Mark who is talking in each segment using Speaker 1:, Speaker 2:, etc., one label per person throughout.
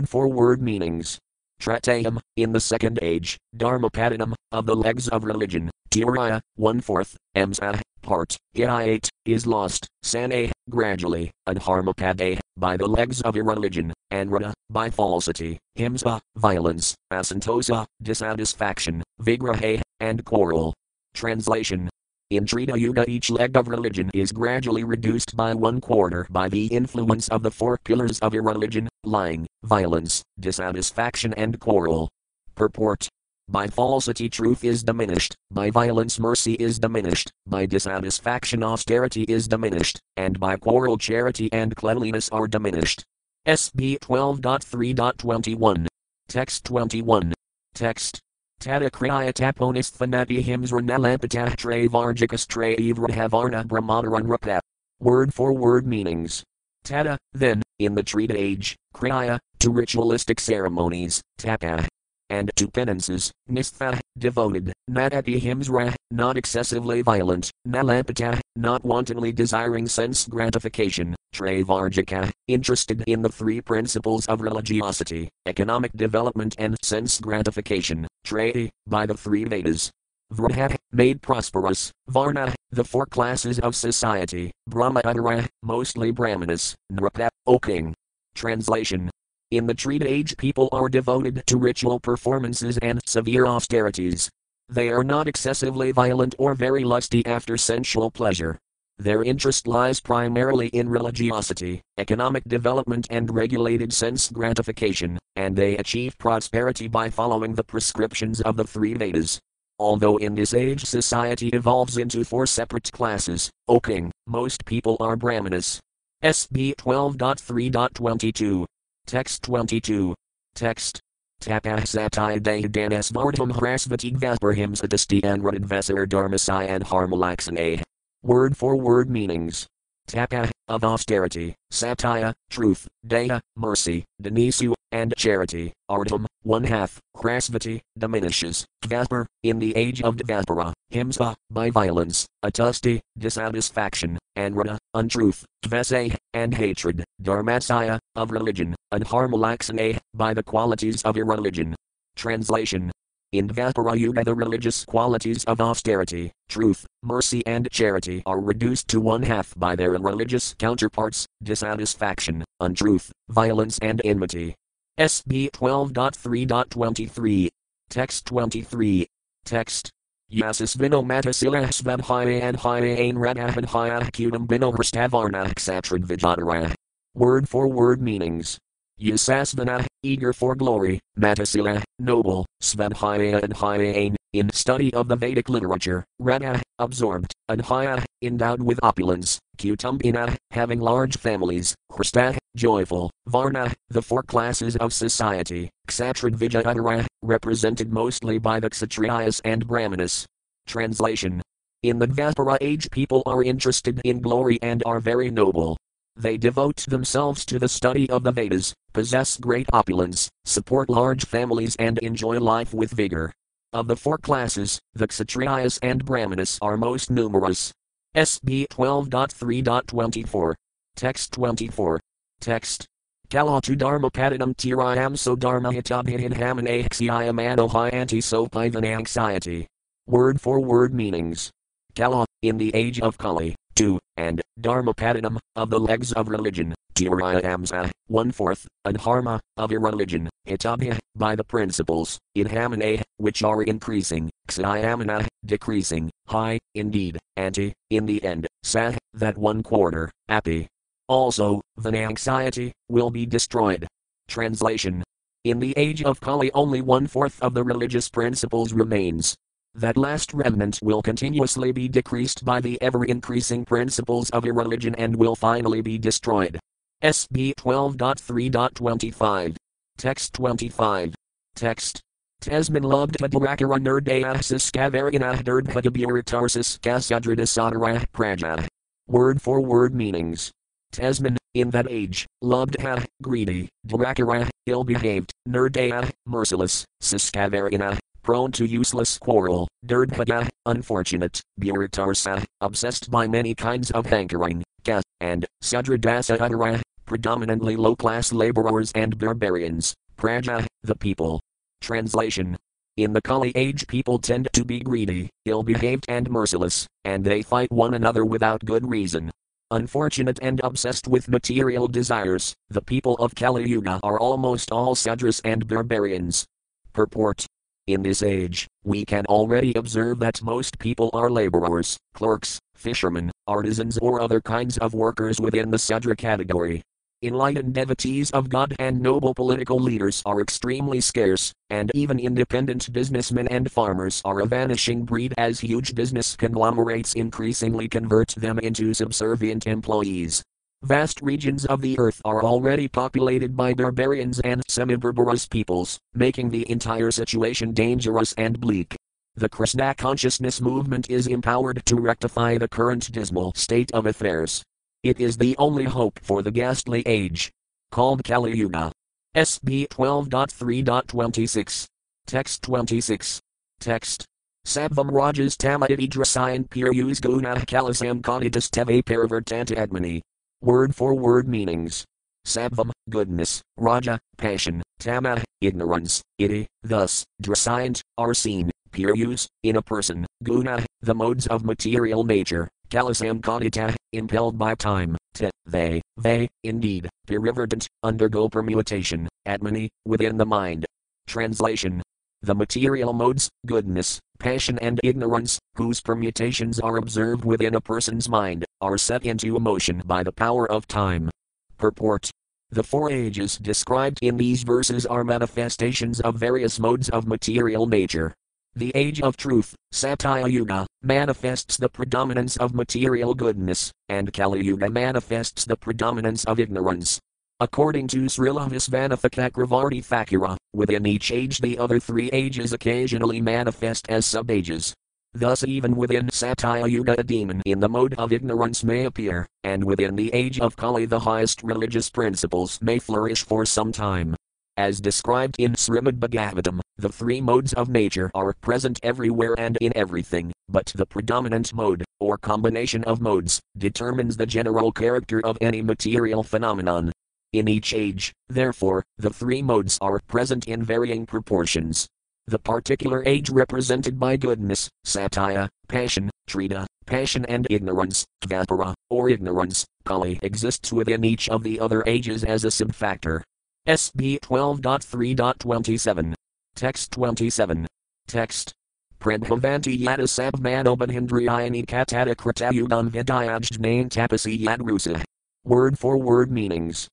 Speaker 1: Word for word meanings. Tratayam, in the second age, Dharmapadanam, of the legs of religion, Tiraya, one fourth, Emsa, part, Hiayate, is lost, Sane, gradually, Adharmapade, by the legs of irreligion, and Anrata, by falsity, Himsa, violence, Asantosa, dissatisfaction, Vigrahe, and quarrel. Translation in Treta Yuga, each leg of religion is gradually reduced by one quarter by the influence of the four pillars of irreligion lying, violence, dissatisfaction, and quarrel. Purport by falsity, truth is diminished, by violence, mercy is diminished, by dissatisfaction, austerity is diminished, and by quarrel, charity and cleanliness are diminished. SB 12.3.21. Text 21. Text. Tata kriya taponis thanati himsra nalampatah tre varjikas tre evrahavarna brahmadaran rapa. Word for word meanings. Tata, then, in the Treta age, kriya, to ritualistic ceremonies, tapa, and to penances, nistha, devoted, nadati himsra, not excessively violent, nalampata, not wantonly desiring sense gratification, trevarjika, interested in the three principles of religiosity, economic development and sense gratification, tre, by the three Vedas. Vraha, made prosperous, Varna, the four classes of society, Brahmadara, mostly Brahmanas, Nrapa, O king. Translation in the Treta age, people are devoted to ritual performances and severe austerities. They are not excessively violent or very lusty after sensual pleasure. Their interest lies primarily in religiosity, economic development, and regulated sense gratification, and they achieve prosperity by following the prescriptions of the three Vedas. Although in this age society evolves into four separate classes, O king, most people are Brahmanas. SB 12.3.22. Text 22. Text. Tapah satai danas vardham hrasvati vasparhim sadasti anradad vasar dharmasai and harmalaxane. Word for word meanings. Tapah, of austerity, satya, truth, daya, mercy, denisu, and charity, ardham, one half, hrasvati, diminishes, vaspar, in the age of Dvaspara, himsa, by violence, atusti, dissatisfaction, anrata, untruth, tvese, and hatred, dharmasaya, of religion, and harmalaxane, by the qualities of irreligion. Translation in Dvapara Yuga, the religious qualities of austerity, truth, mercy, and charity are reduced to one half by their religious counterparts dissatisfaction, untruth, violence, and enmity. SB 12.3.23. Text 23. Text. Yasis vino matasilah svabhaya and haya ain radahan cutum bino hrastavarna ksatrid vijadara. Word for word meanings. Yasasvana, eager for glory, Matasila, noble, Svabhaya and Hyain, in study of the Vedic literature, Rana, absorbed, and Haya, endowed with opulence, Kutumbina, having large families, Krista, joyful, Varna, the four classes of society, Kshatrad represented mostly by the Kshatriyas and Brahmanas. Translation In the Dvapara age, people are interested in glory and are very noble. They devote themselves to the study of the Vedas, possess great opulence, support large families, and enjoy life with vigor. Of the four classes, the Kshatriyas and Brahmanas are most numerous. SB 12.3.24. Text 24. Text. Kalatu dharma padinam tirayam so dharma hitabhitin hamane xiayam anohyanti so anxiety. Word for word meanings. Kala, in the age of Kali, 2, and Dharmapadinam, of the legs of religion, Tirayamsa, one fourth, and Dharma, of irreligion, Hitabhya, by the principles, Idhamane, which are increasing, Ksayamana, decreasing, high, indeed, anti, in the end, Sah, that one quarter, Api. Also, the anxiety, will be destroyed. Translation In the age of Kali, only one fourth of the religious principles remains, that last remnant will continuously be decreased by the ever increasing principles of irreligion and will finally be destroyed. SB 12.3.25. Text 25. Text. Tasman loved Tadrakara Nerdaya Siskavarina Derdhadaburitarsis Kasadradasatara Praja. Word for word meanings. Tasman, in that age, loved ha, greedy, Drakara, ill behaved, Nerdaya, merciless, Siskavarina, prone to useless quarrel, Dirdhada, unfortunate, Buritarsa, obsessed by many kinds of hankering, Ka, and Sadradasa Udara, predominantly low class laborers and barbarians, Praja, the people. Translation in the Kali age, people tend to be greedy, ill behaved, and merciless, and they fight one another without good reason. Unfortunate and obsessed with material desires, the people of Kali Yuga are almost all Sudras and barbarians. Purport In this age, we can already observe that most people are laborers, clerks, fishermen, artisans, or other kinds of workers within the Sudra category. Enlightened devotees of God and noble political leaders are extremely scarce, and even independent businessmen and farmers are a vanishing breed as huge business conglomerates increasingly convert them into subservient employees. Vast regions of the earth are already populated by barbarians and semi barbarous peoples, making the entire situation dangerous and bleak. The Krishna consciousness movement is empowered to rectify the current dismal state of affairs. It is the only hope for the ghastly age. Called Kali Yuga. SB 12.3.26. Text 26. Text. Sabvam Rajas Tamaditi Drasayan Purus Guna Kalasam Kanitas Teve Paravartanta Admani. Word for word meanings. Sabvam, goodness, Raja, passion, Tama, ignorance, iti, thus, Drasayant, are seen, Purus, in a person, Guna, the modes of material nature, Kalasam Kadita, impelled by time, te, they, they, indeed, periverdant, undergo permutation, atmani, within the mind. Translation The material modes, goodness, passion, and ignorance, whose permutations are observed within a person's mind, are set into motion by the power of time. Purport the four ages described in these verses are manifestations of various modes of material nature. The age of truth, Satya Yuga, manifests the predominance of material goodness, and Kali Yuga manifests the predominance of ignorance. According to Srila Visvanatha Cakravarti Thakura, within each age the other three ages occasionally manifest as sub-ages. Thus even within Satya Yuga a demon in the mode of ignorance may appear, and within the age of Kali the highest religious principles may flourish for some time. As described in Srimad Bhagavatam, the three modes of nature are present everywhere and in everything, but the predominant mode, or combination of modes, determines the general character of any material phenomenon. In each age, therefore, the three modes are present in varying proportions. The particular age represented by goodness, satya, passion, treta, passion and ignorance, dvapara, or ignorance, kali exists within each of the other ages as a subfactor. SB 12.3.27. Text 27. Text. Prabhavanti yada sabmanobandhindriyani katata kratayugam vidyajnain tapasi yadrusa. Word for word meanings.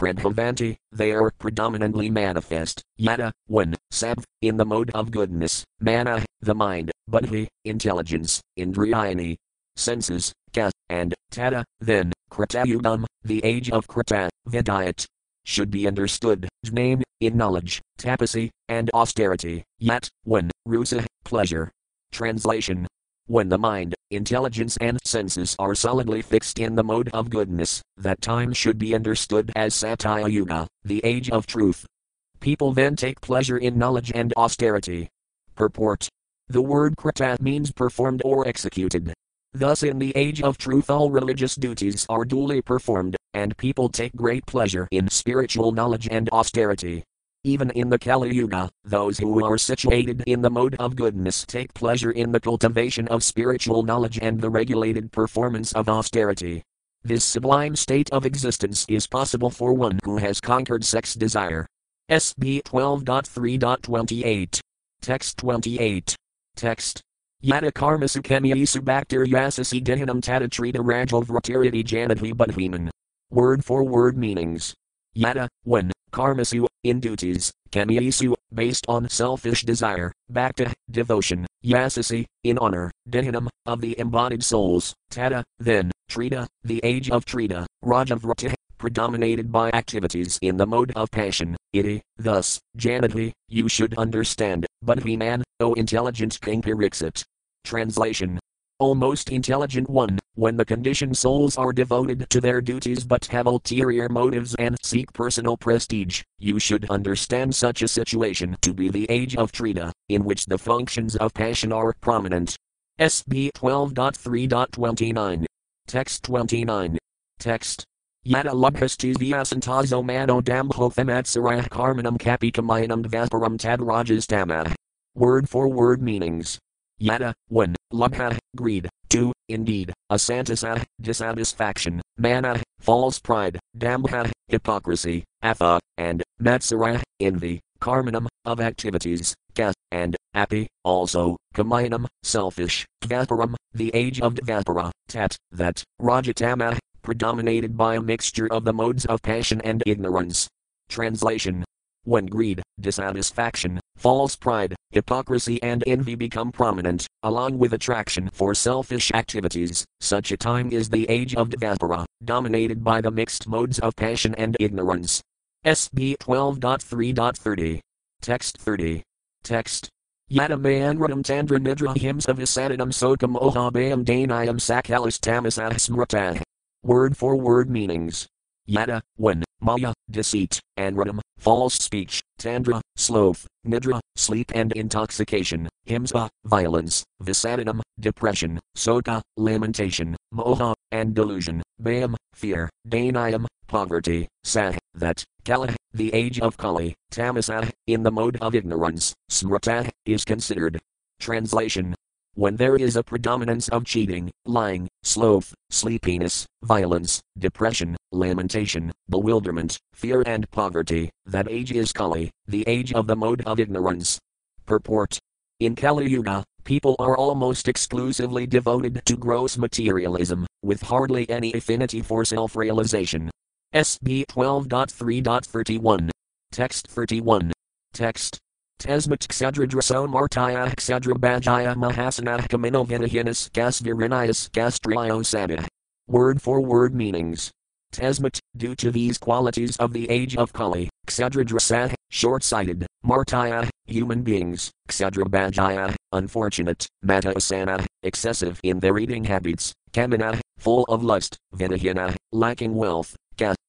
Speaker 1: Prabhavanti, they are predominantly manifest, yada, when, sab, in the mode of goodness, mana, the mind, buddhi, intelligence, indriyani, senses, ka, and, tata, then, kratayugam, the age of krata, vidyat, should be understood, name, in knowledge, tapasy, and austerity, yet, when, rusa, pleasure. Translation When the mind, intelligence, and senses are solidly fixed in the mode of goodness, that time should be understood as Satya Yuga, the age of truth. People then take pleasure in knowledge and austerity. Purport The word krita means performed or executed. Thus, in the age of truth, all religious duties are duly performed, and people take great pleasure in spiritual knowledge and austerity. Even in the Kali Yuga, those who are situated in the mode of goodness take pleasure in the cultivation of spiritual knowledge and the regulated performance of austerity. This sublime state of existence is possible for one who has conquered sex desire. SB 12.3.28. Text 28. Text. Yada karma sukemyasu bacteriasasi dehinam tatatrita rajovratiriti janadhi budhiman. Word for word meanings. Yada, when, karmasu, in duties, kemyasu, based on selfish desire, bhakta, devotion, yasasi, in honor, dehinam, of the embodied souls, tata, then, treta, the age of treta, rajavrata, predominated by activities in the mode of passion, iti, thus, janati, you should understand, but man, O intelligent King Pariksit. Translation O most intelligent one, when the conditioned souls are devoted to their duties but have ulterior motives and seek personal prestige, you should understand such a situation to be the age of Treta, in which the functions of passion are prominent. SB 12.3.29. Text 29. Text. Yada lubhastis vyasantazo mano dambhothamatsarah karmanam kapikamayanam dvaparam tadrajas. Word for word meanings. Yada, 1. Lubha, greed. 2. Indeed, asantasa, dissatisfaction, mana, false pride, dambha, hypocrisy, atha, uh, and matsara, envy, karmanam, of activities, ka, and api, also, kamayanam, selfish, dvaparam, the age of dvapara, tat, that, rajatama, predominated by a mixture of the modes of passion and ignorance. Translation. When greed, dissatisfaction, false pride, hypocrisy, and envy become prominent, along with attraction for selfish activities, such a time is the age of Dvapara, dominated by the mixed modes of passion and ignorance. SB 12.3.30. Text 30. Text. Yadamanradam Tandra Nidra Himsa Visadanam Sokam Ohabam Danayam Sakalis Tamasah Smrtah. Word for word meanings. Yada, when, Maya, deceit, Anradam, false speech, Tandra, sloth, Nidra, sleep and intoxication, Himsa, violence, Visadanam, depression, Soka, lamentation, Moha, and delusion, Bayam, fear, Danayam, poverty, Sah, that, Kala, the age of Kali, Tamasa, in the mode of ignorance, Smrata, is considered. Translation when there is a predominance of cheating, lying, sloth, sleepiness, violence, depression, lamentation, bewilderment, fear, and poverty, that age is Kali, the age of the mode of ignorance. Purport In Kali Yuga, people are almost exclusively devoted to gross materialism, with hardly any affinity for self realization. SB 12.3.31. Text 31. Text Tesmat Xadradraso Martaya Xadrabajaya Mahasana Kamino Vinahinas Gasvirinias Gastrio Sabah. Word for word meanings. Tesmat, due to these qualities of the age of Kali, Xadradrasa, short sighted, Martaya, human beings, Xadrabajaya, unfortunate, Matasana, excessive in their eating habits, Kamina, full of lust, Vinahina, lacking wealth,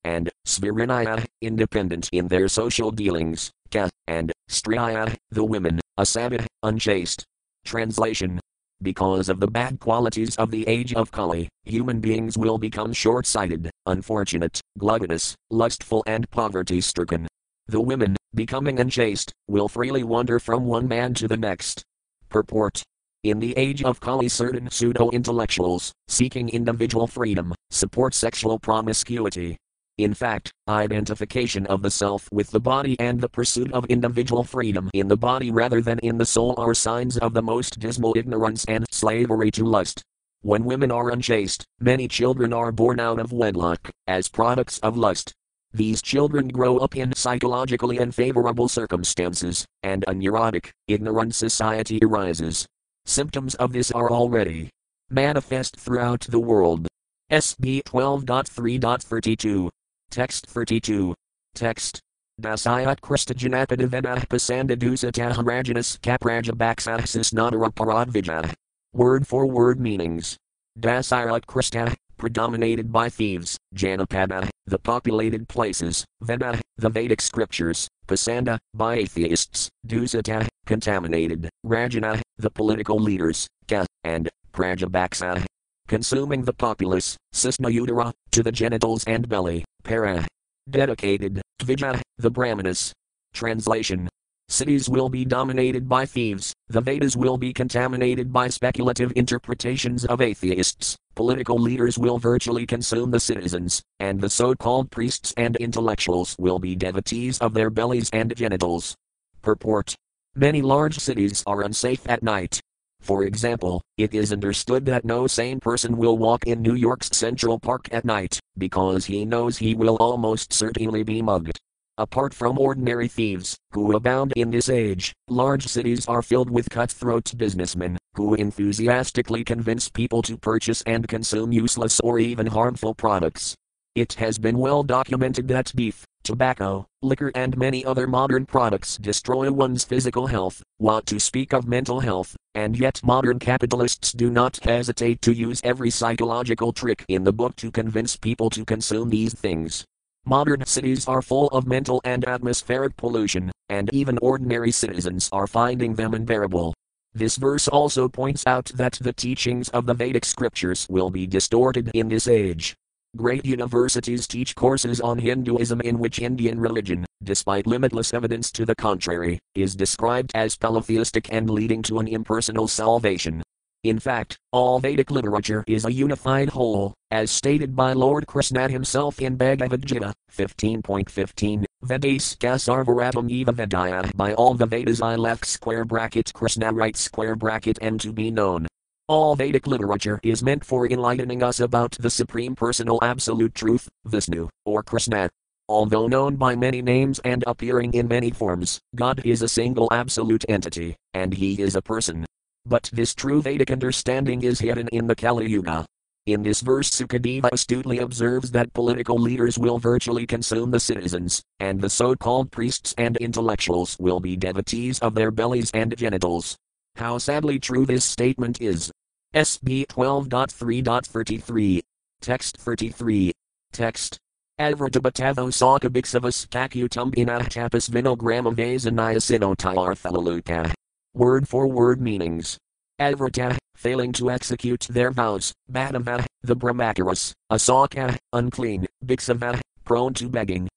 Speaker 1: and Svirinaya, independent in their social dealings, Ka, and Striya, the women, Asabha, unchaste. Translation because of the bad qualities of the age of Kali, human beings will become short sighted, unfortunate, gluttonous, lustful, and poverty stricken. The women, becoming unchaste, will freely wander from one man to the next. Purport In the age of Kali, certain pseudo intellectuals, seeking individual freedom, support sexual promiscuity, in fact, identification of the self with the body and the pursuit of individual freedom in the body rather than in the soul are signs of the most dismal ignorance and slavery to lust. When women are unchaste, many children are born out of wedlock, as products of lust. These children grow up in psychologically unfavorable circumstances, and a neurotic, ignorant society arises. Symptoms of this are already manifest throughout the world. SB 12.3.32 Text 32. Text. Dasayat Christajanapadavenah Pasandadusa Taharajanus Kapraja Baksasis Nadara Paradvija. Word for word meanings. Dasayat Krista, predominated by thieves, Janapada, the populated places, Veda, the Vedic scriptures, Pasanda, by atheists, Dusata, contaminated, Rajana, the political leaders, Ka, and Prajabaksa, consuming the populace, Sisnayudara, to the genitals and belly, Para. Dedicated, Tvija, the Brahmanas. Translation. Cities will be dominated by thieves, the Vedas will be contaminated by speculative interpretations of atheists, political leaders will virtually consume the citizens, and the so called priests and intellectuals will be devotees of their bellies and genitals. Purport. Many large cities are unsafe at night, for example, it is understood that no sane person will walk in New York's Central Park at night, because he knows he will almost certainly be mugged. Apart from ordinary thieves, who abound in this age, large cities are filled with cutthroat businessmen, who enthusiastically convince people to purchase and consume useless or even harmful products. It has been well documented that beef, tobacco, liquor, and many other modern products destroy one's physical health, what to speak of mental health, and yet modern capitalists do not hesitate to use every psychological trick in the book to convince people to consume these things. Modern cities are full of mental and atmospheric pollution, and even ordinary citizens are finding them unbearable. This verse also points out that the teachings of the Vedic scriptures will be distorted in this age. Great universities teach courses on Hinduism in which Indian religion, despite limitless evidence to the contrary, is described as polytheistic and leading to an impersonal salvation. In fact, all Vedic literature is a unified whole, as stated by Lord Krishna himself in Bhagavad Gita 15.15, Vedaska Sarvaratam Eva Vedaya. By all the Vedas I left square bracket Krishna right square bracket and to be known. All Vedic literature is meant for enlightening us about the Supreme Personal Absolute Truth, Vishnu, or Krishna. Although known by many names and appearing in many forms, God is a single absolute entity, and He is a person. But this true Vedic understanding is hidden in the Kali Yuga. In this verse, Sukadeva astutely observes that political leaders will virtually consume the citizens, and the so called priests and intellectuals will be devotees of their bellies and genitals. How sadly true this statement is. SB 12.3.33. Text 33. Text. Avratabhatavo Sakabixavas Kakutum Inahtapas Vinogramam Vasaniasinotyarthalaluka. Word for word meanings. Avrata, failing to execute their vows, Bhadava, the Brahmacharis, Asaka, unclean, Bhiksava, prone to begging,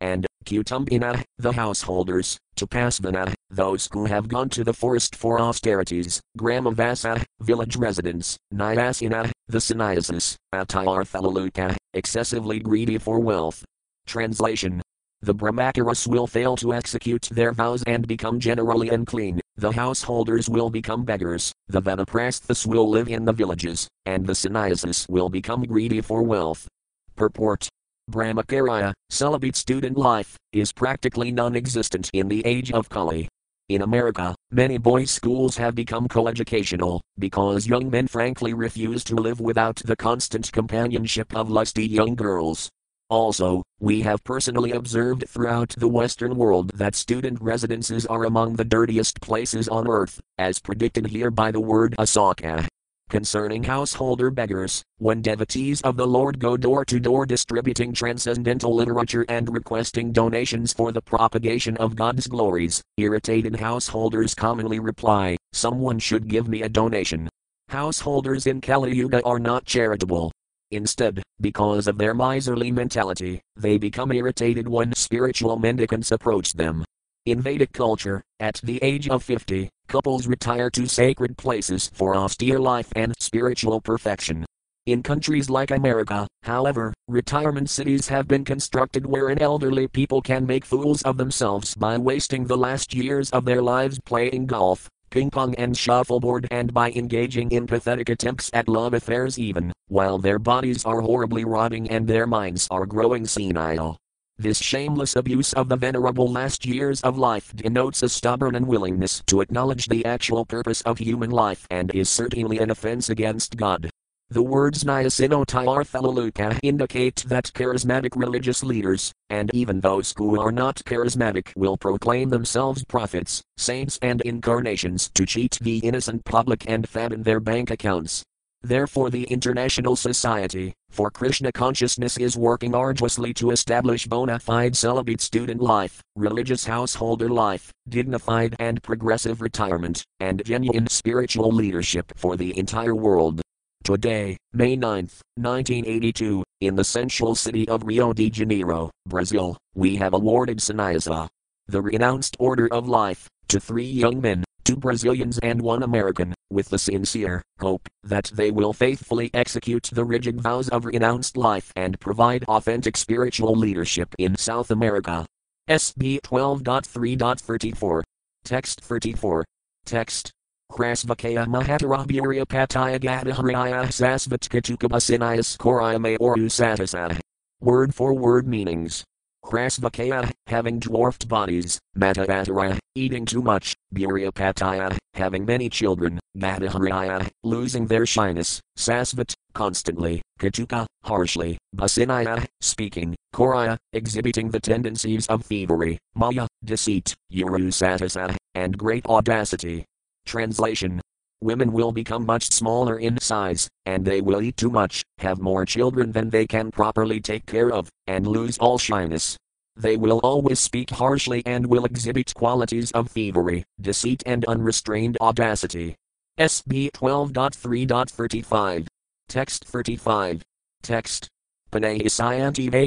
Speaker 1: And Kutumbina, the householders, to Tapasvana, those who have gone to the forest for austerities, Gramavasa, village residents, Nyasina, the sannyasis, Atayarthalaluka, excessively greedy for wealth. Translation the Brahmacharis will fail to execute their vows and become generally unclean, the householders will become beggars, the Vanaprasthas will live in the villages, and the sannyasis will become greedy for wealth. Purport Brahmacharya, celibate student life, is practically non existent in the age of Kali. In America, many boys' schools have become coeducational because young men frankly refuse to live without the constant companionship of lusty young girls. Also, we have personally observed throughout the Western world that student residences are among the dirtiest places on earth, as predicted here by the word asaka. Concerning householder beggars, when devotees of the Lord go door to door distributing transcendental literature and requesting donations for the propagation of God's glories, irritated householders commonly reply, Someone should give me a donation. Householders in Kali Yuga are not charitable, Instead, because of their miserly mentality, they become irritated when spiritual mendicants approach them. In Vedic culture, at the age of 50, couples retire to sacred places for austere life and spiritual perfection. In countries like America, however, retirement cities have been constructed wherein elderly people can make fools of themselves by wasting the last years of their lives playing golf, ping pong and shuffleboard and by engaging in pathetic attempts at love affairs even, while their bodies are horribly rotting and their minds are growing senile. This shameless abuse of the venerable last years of life denotes a stubborn unwillingness to acknowledge the actual purpose of human life and is certainly an offense against God. The words Nyasinotyarthalaluka indicate that charismatic religious leaders, and even those who are not charismatic, will proclaim themselves prophets, saints, and incarnations to cheat the innocent public and fatten their bank accounts. Therefore, the International Society for Krishna Consciousness is working arduously to establish bona fide celibate student life, religious householder life, dignified and progressive retirement, and genuine spiritual leadership for the entire world. Today, May 9, 1982, in the central city of Rio de Janeiro, Brazil, we have awarded Sannyasa, the renounced order of life, to three young men, two Brazilians and one American, with the sincere hope that they will faithfully execute the rigid vows of renounced life and provide authentic spiritual leadership in South America. SB 12.3.34. Text 34. Text Krasvakaya Mahatarabhurya Pataya Gadaharaya Sasvatkatukabasinayas Korayame or Usatasana. Word for word meanings. Krasvakaya, having dwarfed bodies, Matavatara, eating too much, Buryapataya, having many children, Gadaharaya, losing their shyness, Sasvat, constantly, Katuka, harshly, Basinaya, speaking, Koraya, exhibiting the tendencies of thievery, Maya, deceit, Urusatasa, and great audacity, Translation Women will become much smaller in size, and they will eat too much, have more children than they can properly take care of, and lose all shyness. They will always speak harshly and will exhibit qualities of thievery, deceit, and unrestrained audacity. SB 12.3.35. Text 35. Text. Kiratah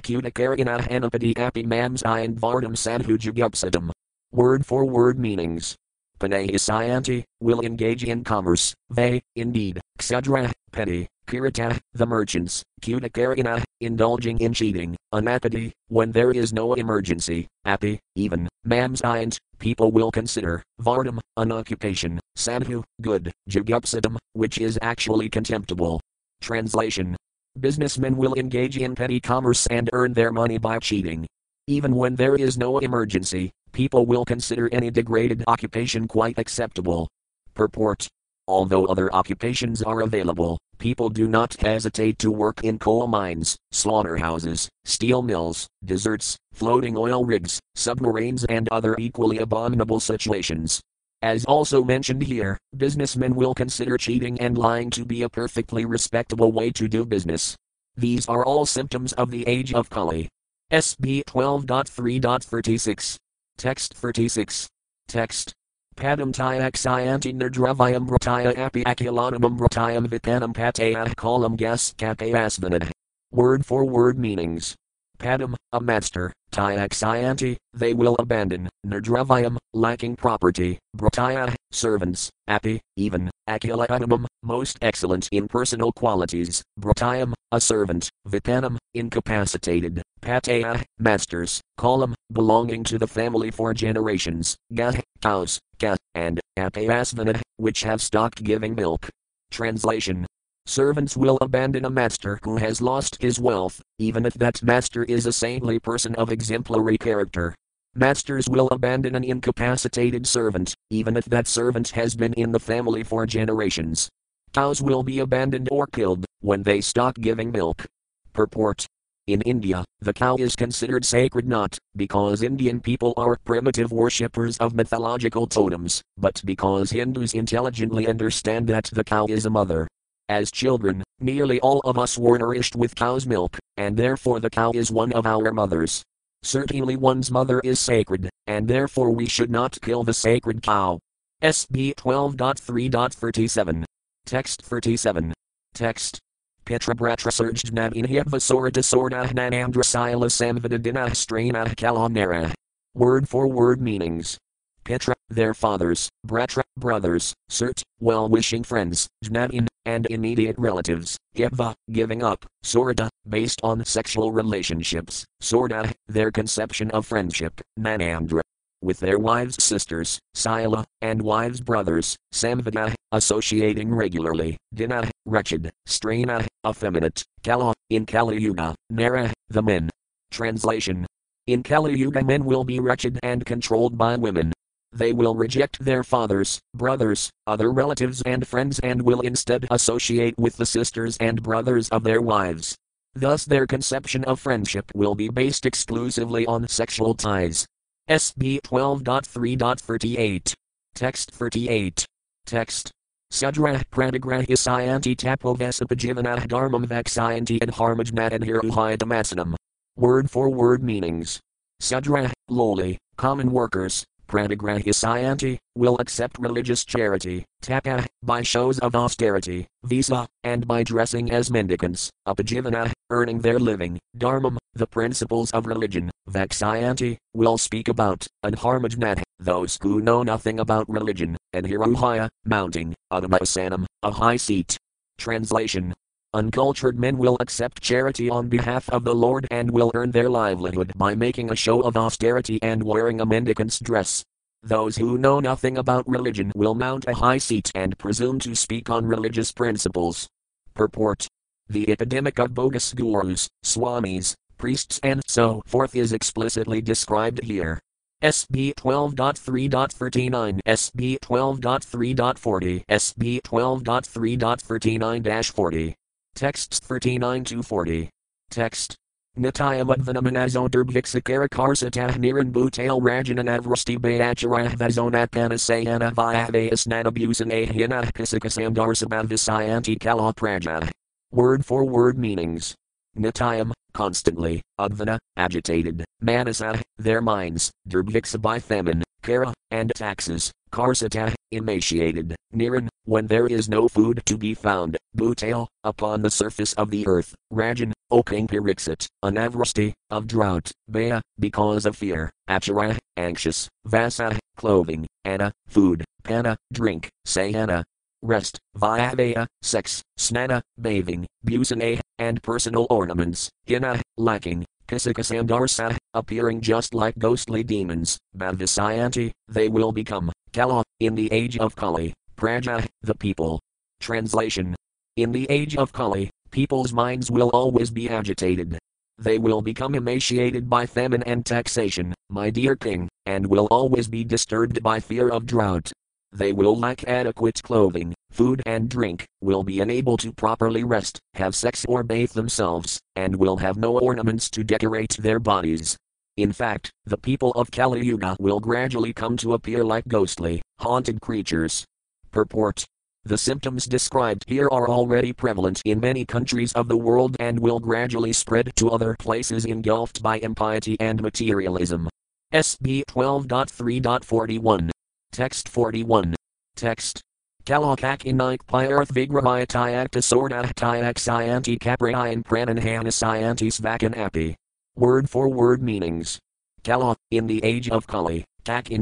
Speaker 1: Kutakaragana Anapati Api Mamsayan Vardam Sanhujagupsadam. Word for word meanings. Panayasyanti will engage in commerce, they, indeed, Ksudra, petty, Kirata, the merchants, Kutakaragana, indulging in cheating, Anapati, when there is no emergency, Api, even, Mamsayan, people will consider, Vardam, an occupation, Sadhu, good, Jugupsadam, which is actually contemptible. Translation. Businessmen will engage in petty commerce and earn their money by cheating. Even when there is no emergency, people will consider any degraded occupation quite acceptable. Purport Although other occupations are available, people do not hesitate to work in coal mines, slaughterhouses, steel mills, deserts, floating oil rigs, submarines, and other equally abominable situations. As also mentioned here, businessmen will consider cheating and lying to be a perfectly respectable way to do business. These are all symptoms of the age of Kali. SB 12.3.36. Text 36. Text. Padam tyaxayanti nerdravayam brataya api akilanamam bratayam vipanam pataya kalam gas kapayasvanad. Word for word meanings. Padam, a master, Tyaxayanti, they will abandon, Nerdravayam, lacking property, Brataya, servants, Api, even, Akilayanamam, most excellent in personal qualities, Bratayam, a servant, Vipanam, incapacitated, Pataya, masters, Kalam, belonging to the family for generations, Gah, cows, Ka, and Apayasvanad, which have stopped giving milk. Translation Servants will abandon a master who has lost his wealth, even if that master is a saintly person of exemplary character. Masters will abandon an incapacitated servant, even if that servant has been in the family for generations. Cows will be abandoned or killed when they stop giving milk. Purport in India, the cow is considered sacred not because Indian people are primitive worshippers of mythological totems, but because Hindus intelligently understand that the cow is a mother. As children, nearly all of us were nourished with cow's milk, and therefore the cow is one of our mothers. Certainly one's mother is sacred, and therefore we should not kill the sacred cow. SB 12.3.37. Text 37. Text. Petra bratra surged in hevasora disorda nanandra sila samvadadina strana kalanera. Word for word meanings. Petra, their fathers, Bratra, brothers, Surt, well wishing friends, Jnatin, and immediate relatives, Yeva, giving up, Sorda, based on sexual relationships, Sorda, their conception of friendship, Nanandra, with their wives' sisters, Sila, and wives' brothers, Samvada, associating regularly, Dina, wretched, Strana, effeminate, Kala, in Kali Yuga, Nara, the men. Translation In Kali Yuga, men will be wretched and controlled by women, they will reject their fathers, brothers, other relatives, and friends and will instead associate with the sisters and brothers of their wives. Thus, their conception of friendship will be based exclusively on sexual ties. SB 12.3.38. Text 38. Text. Sudra pranagrahisayanti tapovesapajivanah dharmam vaksayanti and harmajnat. Word for word meanings. Sudra, lowly, common workers, Pranagrahisayanti, will accept religious charity, taka, by shows of austerity, visa, and by dressing as mendicants, upajivana, earning their living, dharmam, the principles of religion, vaksayanti, will speak about, and harmajnat, those who know nothing about religion, and hiruhaya, mounting, adamasanam, a high seat. Translation Uncultured men will accept charity on behalf of the Lord and will earn their livelihood by making a show of austerity and wearing a mendicant's dress. Those who know nothing about religion will mount a high seat and presume to speak on religious principles. Purport The epidemic of bogus gurus, swamis, priests, and so forth is explicitly described here. SB 12.3.39, SB 12.3.40, SB 12.3.39 40. Texts 39 to 40. Text. Nitya Mudvanamanazo Derbhiksikara Karsatah Niran Bhutail Rajananavrusti Bayacharah Vazonat Panasayana Vyavayas Nanabusan Ahyanah Pisikasam Darsabhavisayanti Kala Praja. Word for word meanings. Nitayam, constantly, Udvana, agitated, Manasa, their minds, Derbhiksa by famine, Kara, and taxes, Karsata, emaciated, Niran, when there is no food to be found, Bhutail, upon the surface of the earth, Rajan, O King Pariksit, Anavrasti, of drought, Baya, because of fear, Acharya, anxious, Vasa, clothing, Anna, food, Pana, drink, Sayana, rest, Vyavaya, sex, Snana, bathing, Busana, and personal ornaments, Hina, lacking, Kasikasandarsa, appearing just like ghostly demons, Bhavasayanti, they will become, Kala, in the age of Kali, Praja, the people. Translation In the age of Kali, people's minds will always be agitated. They will become emaciated by famine and taxation, my dear king, and will always be disturbed by fear of drought. They will lack adequate clothing, food, and drink, will be unable to properly rest, have sex, or bathe themselves, and will have no ornaments to decorate their bodies. In fact, the people of Kali Yuga will gradually come to appear like ghostly, haunted creatures. Purport the symptoms described here are already prevalent in many countries of the world and will gradually spread to other places engulfed by impiety and materialism. SB 12.3.41. Text 41. Text. Kalakak inaik pyarth vigrahayatayak sordahtyak sayanti kaprayan prananhanasayanti svakan api. Word for word meanings. Kala, in the age of Kali, kak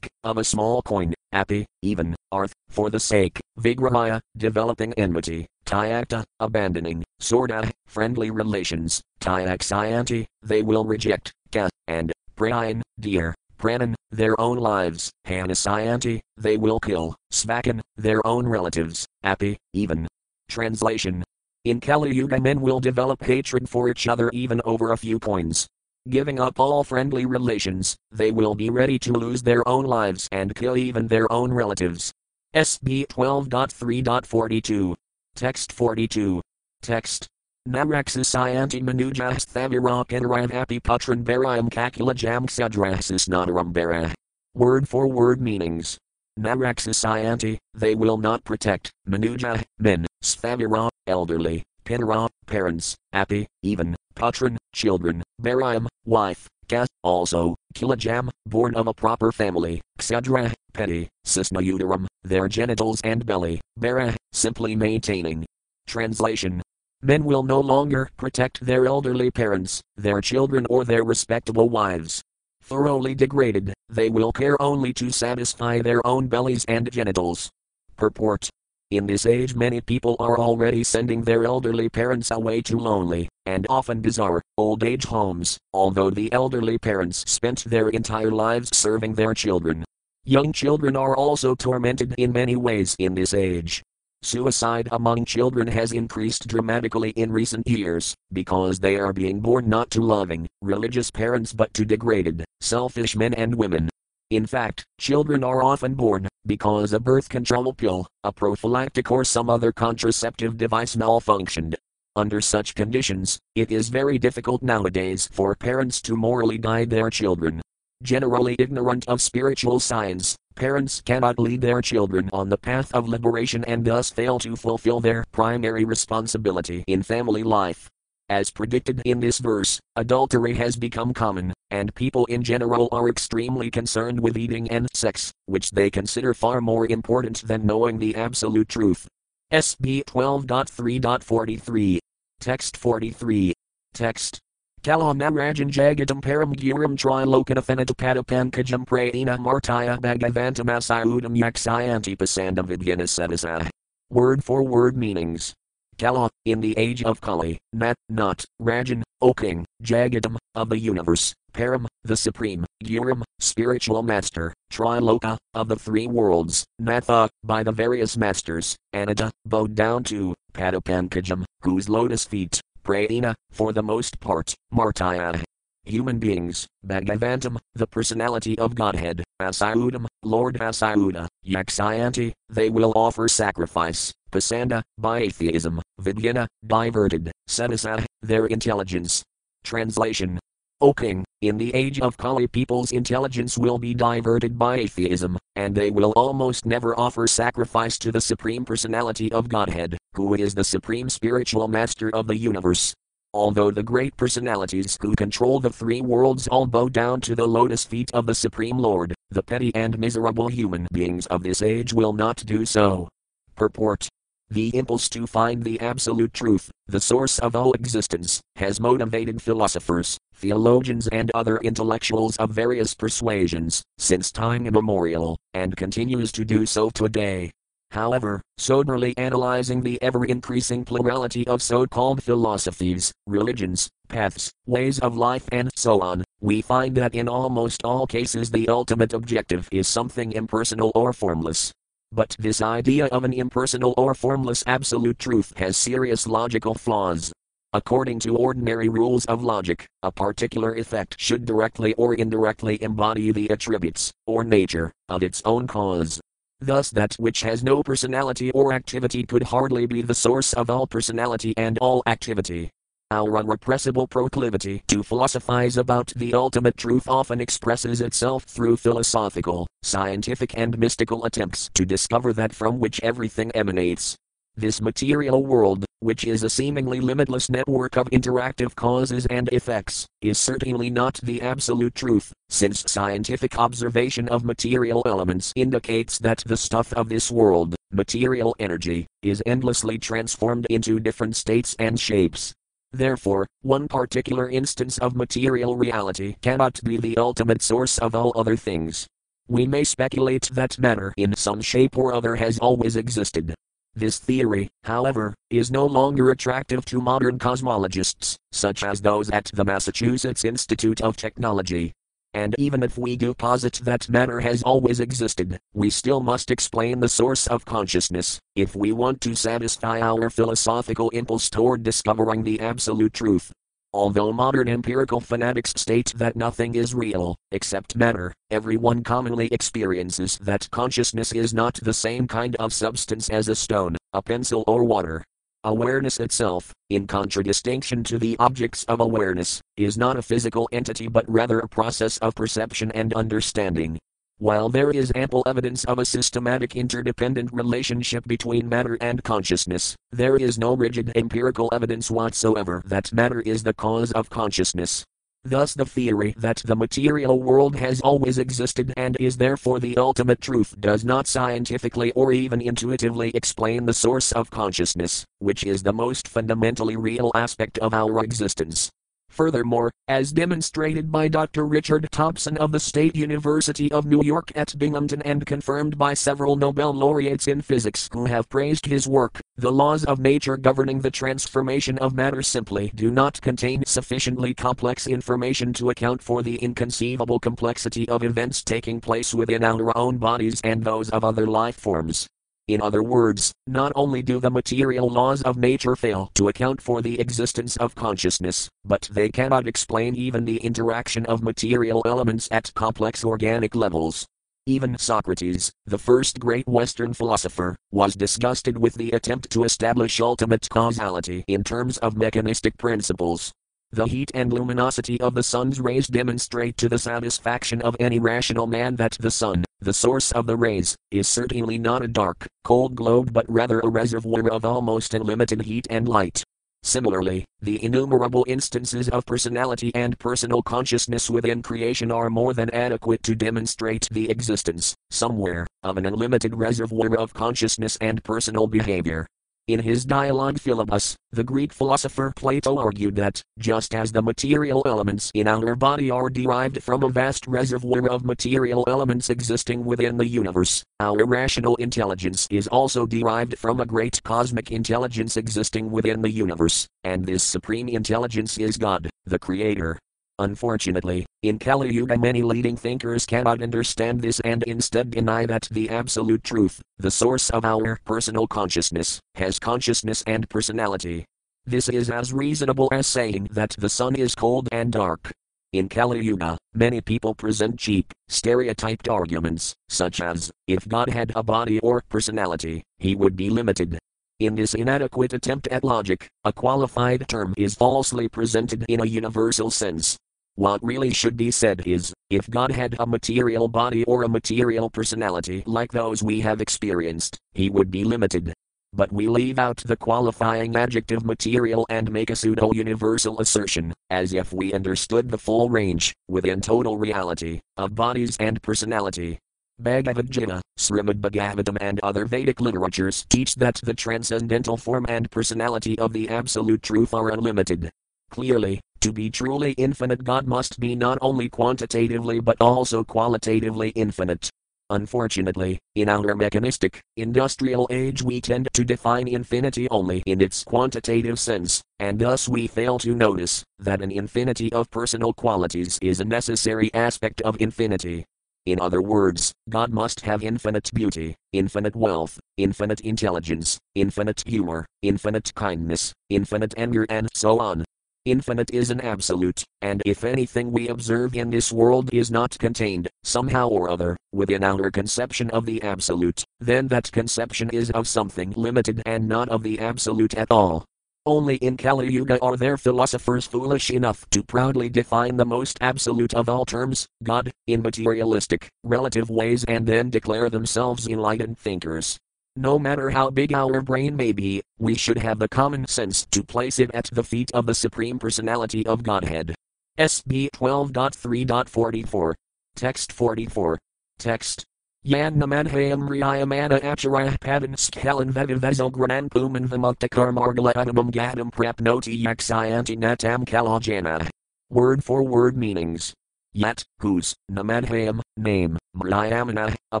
Speaker 1: of a small coin, api, even, arth, for the sake, vigrahaya, developing enmity, tyakta, abandoning, sorda, friendly relations, tyak sayanti, they will reject, ka, and, prayan, dear, pranan, their own lives, Hanasayanti, they will kill, Svakan, their own relatives, Api, even. Translation In Kali Yuga, men will develop hatred for each other even over a few coins. Giving up all friendly relations, they will be ready to lose their own lives and kill even their own relatives. SB 12.3.42. Text 42. Text Naraxasayanti manujahs thavirakanravapi putran barayam kakula jamksadrasis nadarambara. Word for word meanings. Naraxasayanti, they will not protect, manuja, men, Sfavira, elderly, Pinara, parents, Api, even, Patron, children, Barayam, wife, Ka, also, Kilajam, born of a proper family, Ksadra, petty, Sisnayudaram, their genitals and belly, Bara, simply maintaining. Translation Men will no longer protect their elderly parents, their children, or their respectable wives. Thoroughly degraded, they will care only to satisfy their own bellies and genitals. Purport In this age, many people are already sending their elderly parents away to lonely, and often bizarre, old age homes, although the elderly parents spent their entire lives serving their children. Young children are also tormented in many ways in this age. Suicide among children has increased dramatically in recent years, because they are being born not to loving, religious parents but to degraded, selfish men and women. In fact, children are often born because a birth control pill, a prophylactic, or some other contraceptive device malfunctioned. Under such conditions, it is very difficult nowadays for parents to morally guide their children. Generally ignorant of spiritual science, Parents cannot lead their children on the path of liberation and thus fail to fulfill their primary responsibility in family life. As predicted in this verse, adultery has become common, and people in general are extremely concerned with eating and sex, which they consider far more important than knowing the absolute truth. SB 12.3.43. Text 43. Text Kalamarajan Jagadam Param Guram Trilokanafanatapadapankajam Prayena Martaya Bhagavantamasayudam Yaksayanti Pasandam. Word for word meanings. Kala, in the age of Kali, Nat, not, Rajan, O king, Jagadam, of the universe, Param, the supreme, Guram, spiritual master, Triloka, of the three worlds, Natha, by the various masters, Anada, bowed down to, Padapankajam, whose lotus feet, Prayena, for the most part, Martaya. Human beings, Bhagavantam, the personality of Godhead, Asayudam, Lord Asayuda, Yaksayanti, they will offer sacrifice, Pasanda, by atheism, Vidyana, diverted, Sadasa, their intelligence. Translation O king, in the age of Kali people's intelligence will be diverted by atheism, and they will almost never offer sacrifice to the Supreme Personality of Godhead, who is the Supreme Spiritual Master of the universe. Although the great personalities who control the three worlds all bow down to the lotus feet of the Supreme Lord, the petty and miserable human beings of this age will not do so. Purport the impulse to find the absolute truth, the source of all existence, has motivated philosophers, theologians, and other intellectuals of various persuasions, since time immemorial, and continues to do so today. However, soberly analyzing the ever increasing plurality of so called philosophies, religions, paths, ways of life, and so on, we find that in almost all cases the ultimate objective is something impersonal or formless. But this idea of an impersonal or formless absolute truth has serious logical flaws. According to ordinary rules of logic, a particular effect should directly or indirectly embody the attributes, or nature, of its own cause. Thus, that which has no personality or activity could hardly be the source of all personality and all activity. Our unrepressible proclivity to philosophize about the ultimate truth often expresses itself through philosophical, scientific, and mystical attempts to discover that from which everything emanates. This material world, which is a seemingly limitless network of interactive causes and effects, is certainly not the absolute truth, since scientific observation of material elements indicates that the stuff of this world, material energy, is endlessly transformed into different states and shapes. Therefore, one particular instance of material reality cannot be the ultimate source of all other things. We may speculate that matter in some shape or other has always existed. This theory, however, is no longer attractive to modern cosmologists, such as those at the Massachusetts Institute of Technology. And even if we do posit that matter has always existed, we still must explain the source of consciousness, if we want to satisfy our philosophical impulse toward discovering the absolute truth. Although modern empirical fanatics state that nothing is real, except matter, everyone commonly experiences that consciousness is not the same kind of substance as a stone, a pencil, or water. Awareness itself, in contradistinction to the objects of awareness, is not a physical entity but rather a process of perception and understanding. While there is ample evidence of a systematic interdependent relationship between matter and consciousness, there is no rigid empirical evidence whatsoever that matter is the cause of consciousness. Thus, the theory that the material world has always existed and is therefore the ultimate truth does not scientifically or even intuitively explain the source of consciousness, which is the most fundamentally real aspect of our existence. Furthermore, as demonstrated by Dr. Richard Thompson of the State University of New York at Binghamton and confirmed by several Nobel laureates in physics who have praised his work, the laws of nature governing the transformation of matter simply do not contain sufficiently complex information to account for the inconceivable complexity of events taking place within our own bodies and those of other life forms. In other words, not only do the material laws of nature fail to account for the existence of consciousness, but they cannot explain even the interaction of material elements at complex organic levels. Even Socrates, the first great Western philosopher, was disgusted with the attempt to establish ultimate causality in terms of mechanistic principles. The heat and luminosity of the sun's rays demonstrate to the satisfaction of any rational man that the sun, the source of the rays, is certainly not a dark, cold globe but rather a reservoir of almost unlimited heat and light. Similarly, the innumerable instances of personality and personal consciousness within creation are more than adequate to demonstrate the existence, somewhere, of an unlimited reservoir of consciousness and personal behavior. In his dialogue Philebus, the Greek philosopher Plato argued that, just as the material elements in our body are derived from a vast reservoir of material elements existing within the universe, our rational intelligence is also derived from a great cosmic intelligence existing within the universe, and this supreme intelligence is God, the Creator. Unfortunately, in Kali Yuga, many leading thinkers cannot understand this and instead deny that the absolute truth, the source of our personal consciousness, has consciousness and personality. This is as reasonable as saying that the sun is cold and dark. In Kali Yuga, many people present cheap, stereotyped arguments, such as, if God had a body or personality, he would be limited. In this inadequate attempt at logic, a qualified term is falsely presented in a universal sense, what really should be said is if God had a material body or a material personality like those we have experienced, he would be limited. but we leave out the qualifying adjective material and make a pseudo universal assertion, as if we understood the full range, within total reality, of bodies and personality. Bhagavad Gita, Srimad Bhagavatam, and other Vedic literatures teach that the transcendental form and personality of the Absolute Truth are unlimited. Clearly, to be truly infinite, God must be not only quantitatively but also qualitatively infinite. Unfortunately, in our mechanistic, industrial age, we tend to define infinity only in its quantitative sense, and thus we fail to notice that an infinity of personal qualities is a necessary aspect of infinity. In other words, God must have infinite beauty, infinite wealth, infinite intelligence, infinite humor, infinite kindness, infinite anger, and so on. Infinite is an absolute, and if anything we observe in this world is not contained, somehow or other, within our conception of the absolute, then that conception is of something limited and not of the absolute at all. Only in Kali Yuga are there philosophers foolish enough to proudly define the most absolute of all terms, God, in materialistic, relative ways and then declare themselves enlightened thinkers. No matter how big our brain may be, we should have the common sense to place it at the feet of the Supreme Personality of Godhead. SB 12.3.44. Text 44. Text. Yan namanhayam riyamana acharah padan skalan vedavezo granan puman vimukta karmargala adamam gadam prapnoti yaksayanti natam kalajana. Word for word meanings. Yet, whose, namadhayam, name, Mriyamana, a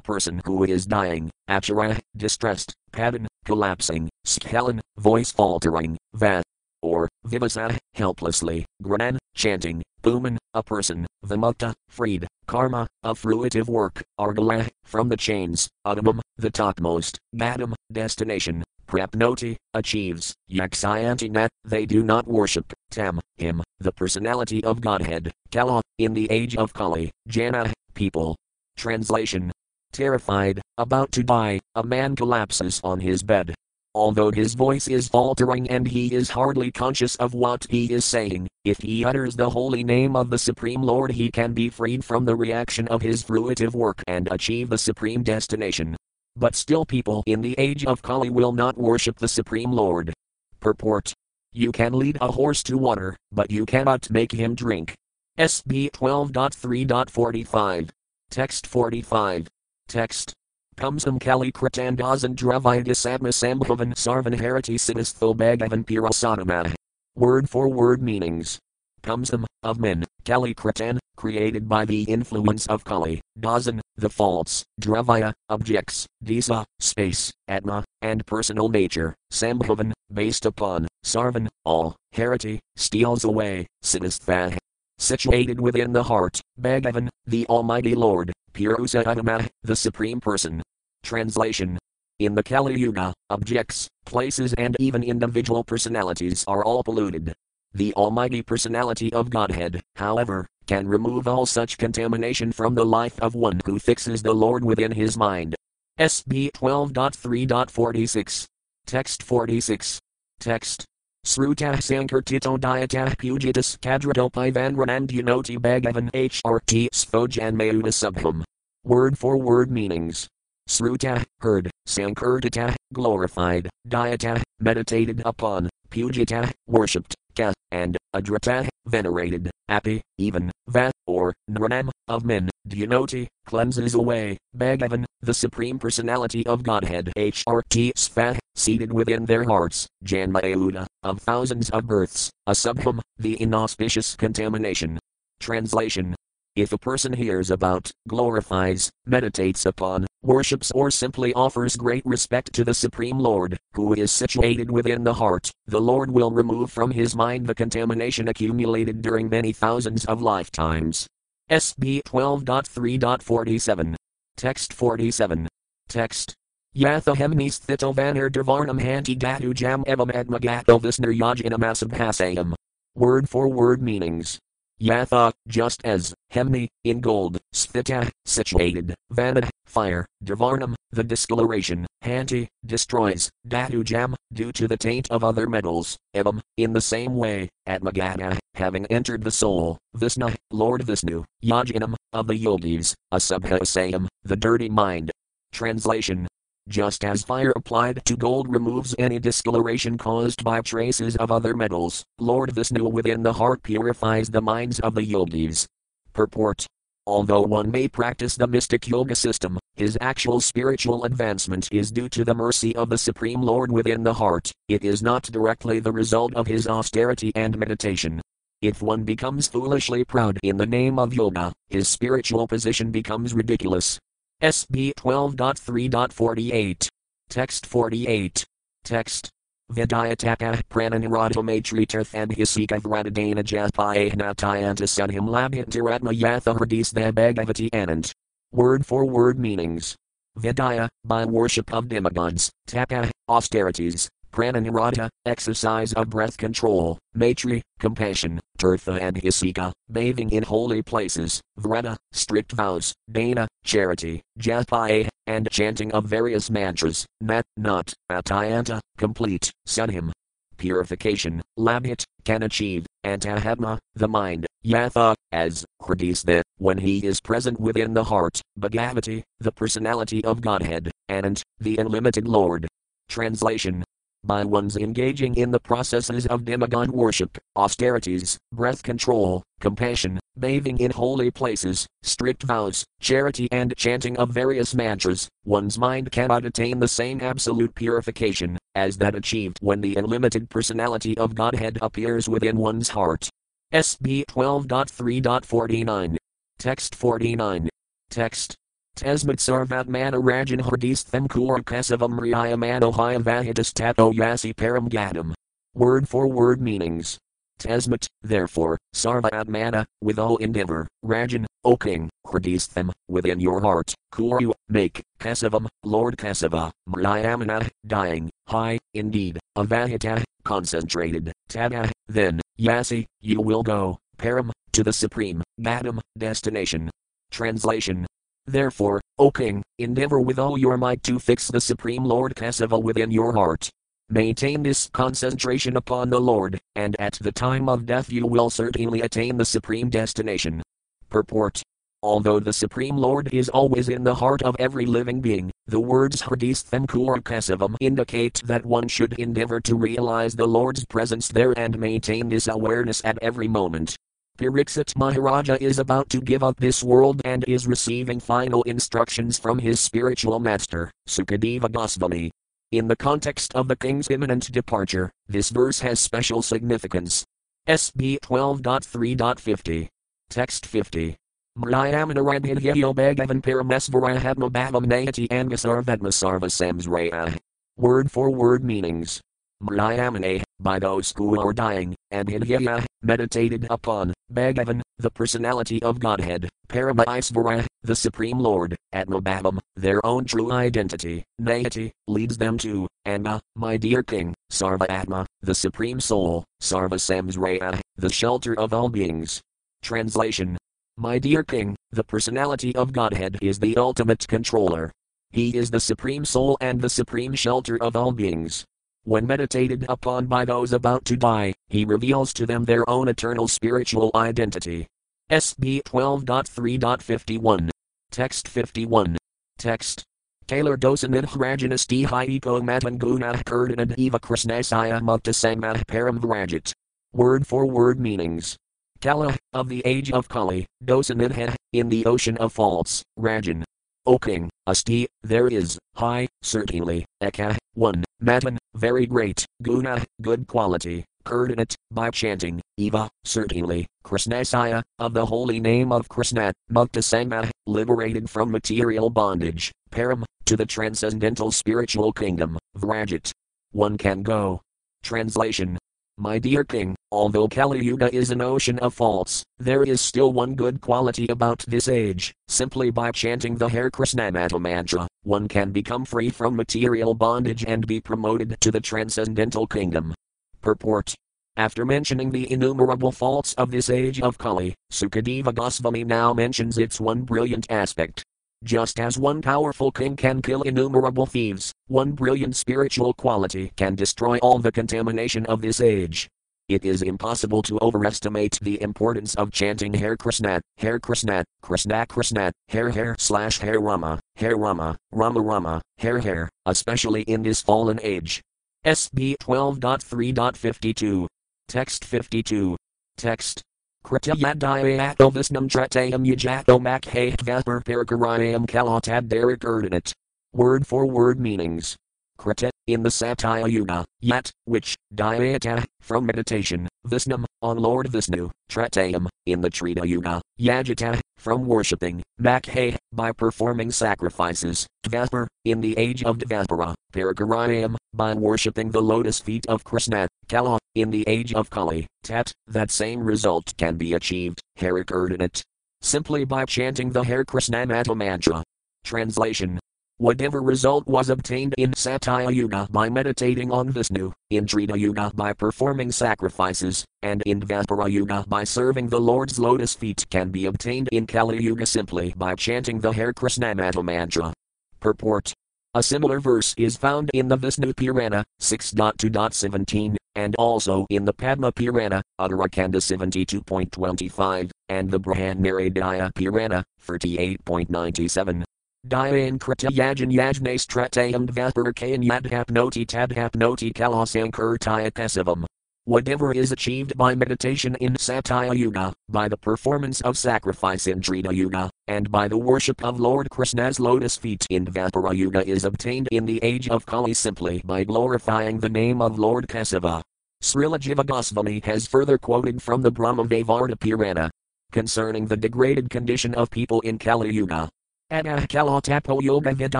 Speaker 1: person who is dying, Achara, distressed, Padan, collapsing, Skalan, voice faltering, Va, or, Vivasa, helplessly, Granan, chanting, Puman, a person, Vimukta, freed, Karma, a fruitive work, Argala, from the chains, Adamam, the topmost, Gadam, destination, Prapnoti, achieves, Yaksayantinat, they do not worship, Tam, him, the personality of Godhead, Kala, in the age of Kali, Jana, people. Translation Terrified, about to die, a man collapses on his bed. Although his voice is faltering and he is hardly conscious of what he is saying, if he utters the holy name of the Supreme Lord, he can be freed from the reaction of his fruitive work and achieve the supreme destination. But still, people in the age of Kali will not worship the Supreme Lord. Purport You can lead a horse to water, but you cannot make him drink. SB 12.3.45. Text 45. Text. Pumsam Kali Kritandazan Dravidis Atmasambhavan Sarvan Harati Sinistho Bhagavan Pirasadama. Word for word meanings. Pumsam, of men, Kali Kritan, created by the influence of Kali, Dasan, the faults, Dravaya, objects, Disa, space, Atma, and personal nature, Sambhavan, based upon, Sarvan, all, Harati, steals away, Sinistha, situated within the heart, Bhagavan, the Almighty Lord, Purusa Adama, the Supreme Person. Translation In the Kali Yuga, objects, places, and even individual personalities are all polluted. The Almighty Personality of Godhead, however, can remove all such contamination from the life of one who fixes the Lord within his mind. SB 12.3.46. Text 46. Text. Srutah Sankirtito Diatah Pujitas Kadradopai Vanranandunoti Bhagavan HRT Svojan Mayuda. Word for word meanings. Sruta, heard, Sankirtita, glorified, Diata, meditated upon, Pujita, worshipped, Ka, and Adrata, venerated, Api, even, Va, or Nranam, of men, Dyanoti, cleanses away, Bhagavan, the Supreme Personality of Godhead. HRT Sva, seated within their hearts, Janmayuda, of thousands of births, Asubham, the inauspicious contamination. Translation. If a person hears about, glorifies, meditates upon, worships, or simply offers great respect to the Supreme Lord, who is situated within the heart, the Lord will remove from his mind the contamination accumulated during many thousands of lifetimes. SB 12.3.47. Text 47. Text. Yathahemnis thito vanar davarnam hanti datu jam evam admagato visner yajinamasabhasayam. Word for word meanings. Yatha, just as, Hemni, in gold, Sthita, situated, Vanad, fire, Davarnam, the discoloration, Hanti, destroys, Datujam, due to the taint of other metals, Evam, in the same way, Atmagata, having entered the soul, Visna, Lord Vishnu, Yajinam, of the yogis, Asubhasayam, the dirty mind. Translation just as fire applied to gold removes any discoloration caused by traces of other metals, Lord Vishnu within the heart purifies the minds of the yogis. Purport Although one may practice the mystic yoga system, his actual spiritual advancement is due to the mercy of the Supreme Lord within the heart, it is not directly the result of his austerity and meditation. If one becomes foolishly proud in the name of yoga, his spiritual position becomes ridiculous. SB 12.3.48. Text 48. Text. Vidyataka prananiradamatri tirthanhisika vradadana jathayana tyanta sudhim labhintiratma yatha hradis the Bhagavati Anand. Word for word meanings. Vidya, by worship of demigods, taka, austerities, prananirada, exercise of breath control, matri, compassion, tirtha and hisika, bathing in holy places, vrata, strict vows, dana, charity, japaya, and chanting of various mantras, nat, not, atayanta, complete, sudhim, purification, labhit, can achieve, antahadma, the mind, yatha, as, hridis when he is present within the heart, bhagavati, the personality of Godhead, and, the unlimited Lord. Translation by one's engaging in the processes of demigod worship, austerities, breath control, compassion, bathing in holy places, strict vows, charity, and chanting of various mantras, one's mind cannot attain the same absolute purification as that achieved when the unlimited personality of Godhead appears within one's heart. SB 12.3.49. Text 49. Text Tasmat sarvatmana rajan hardisthem kurakasavam riyamanohaya vahitas tato yasi param gadam. Word for word meanings. Tasmat, therefore, sarvatmana, with all endeavor, rajan, O king, hardisthem, within your heart, kuru, make, kasavam, Lord Kesava, mriyamana, dying, high, indeed, avahita, concentrated, tata, then, yasi, you will go, param, to the supreme, gadam, destination. Translation Therefore, O king, endeavor with all your might to fix the Supreme Lord Kesava within your heart. Maintain this concentration upon the Lord, and at the time of death you will certainly attain the supreme destination. Purport Although the Supreme Lord is always in the heart of every living being, the words Hardisthem Kurakasavam indicate that one should endeavor to realize the Lord's presence there and maintain this awareness at every moment. Pariksit Maharaja is about to give up this world and is receiving final instructions from his spiritual master, Sukadeva Goswami. In the context of the king's imminent departure, this verse has special significance. SB 12.3.50. Text 50. Mryamanarabhidhyo bhagavan paramesvarahadma bhavam nayati angasarvedma sarva samsraya. Word for word meanings. Mriyamane, by those who are dying, and Hidhyaya, meditated upon, Bhagavan, the personality of Godhead, Paramaisvara, the Supreme Lord, Atmabhavam, their own true identity, Nayati, leads them to, Anga, my dear King, Sarva Atma, the Supreme Soul, Sarva Samsraya, the shelter of all beings. Translation My dear King, the personality of Godhead is the ultimate controller. He is the Supreme Soul and the Supreme Shelter of all beings. When meditated upon by those about to die, he reveals to them their own eternal spiritual identity. SB 12.3.51. Text 51. Text. Taylor dosanid hrajanasti hyeko matanguna kurdinad eva krishnasaya mukta sangmah param vrajit. Word for word meanings. Kala, of the age of Kali, dosanidha, in the ocean of faults, Rajan. O king, asti, there is, high, certainly, eka, one, matan, very great, guna, good quality, Kurdinat, by chanting, Eva, certainly, Krishnasaya, of the holy name of Krishna, Mukta liberated from material bondage, Param, to the transcendental spiritual kingdom, Vrajit. One can go. Translation my dear king, although Kali Yuga is an ocean of faults, there is still one good quality about this age. Simply by chanting the Hare Krishna maha-mantra, one can become free from material bondage and be promoted to the transcendental kingdom. Purport after mentioning the innumerable faults of this age of Kali, Sukadeva Goswami now mentions its one brilliant aspect. Just as one powerful king can kill innumerable thieves, one brilliant spiritual quality can destroy all the contamination of this age. It is impossible to overestimate the importance of chanting Hare Krishna, Hare Krishna, Krishna Krishna, Hare Hare slash Hare Rama, Hare Rama, Rama Rama, Hare Hare, especially in this fallen age. SB 12.3.52. Text 52. Text. Kritayadyato visnam tratayam yajato makhe vaspar parakarayam kalatad derek erdinate. Word for word meanings. Krita, in the Satya Yuga, yet, which, Dhyata, from meditation, Visnam, on Lord Vishnu, Tratayam, in the Treta Yuga, Yajata, from worshipping, Makhe, by performing sacrifices, Dvaspar, in the age of Dvaspara, Parakarayam, by worshipping the lotus feet of Krishna, Kala, in the age of Kali, Tat, that same result can be achieved, Harikurdinat, simply by chanting the Hare Krishna mantra. Translation Whatever result was obtained in Satya Yuga by meditating on Vishnu, in Treta Yuga by performing sacrifices, and in Dvapara Yuga by serving the Lord's lotus feet can be obtained in Kali Yuga simply by chanting the Hare Krishna mantra. Purport A similar verse is found in the Vishnu Purana 6.2.17, and also in the Padma Purana, Uttarakhanda 72.25, and the Brihan-naradiya Purana 38.97. Dyan krita yajan yajne stratayam dvaparakayan yadhapnoti tadhapnoti kalasankirtaya Whatever is achieved by meditation in Satya Yuga, by the performance of sacrifice in Treta Yuga, and by the worship of Lord Krishna's lotus feet in Dvapara Yuga is obtained in the age of Kali simply by glorifying the name of Lord Kesava. Srila Jiva Goswami has further quoted from the Brahma Vaivarta Purana concerning the degraded condition of people in Kali Yuga. Yoga kriya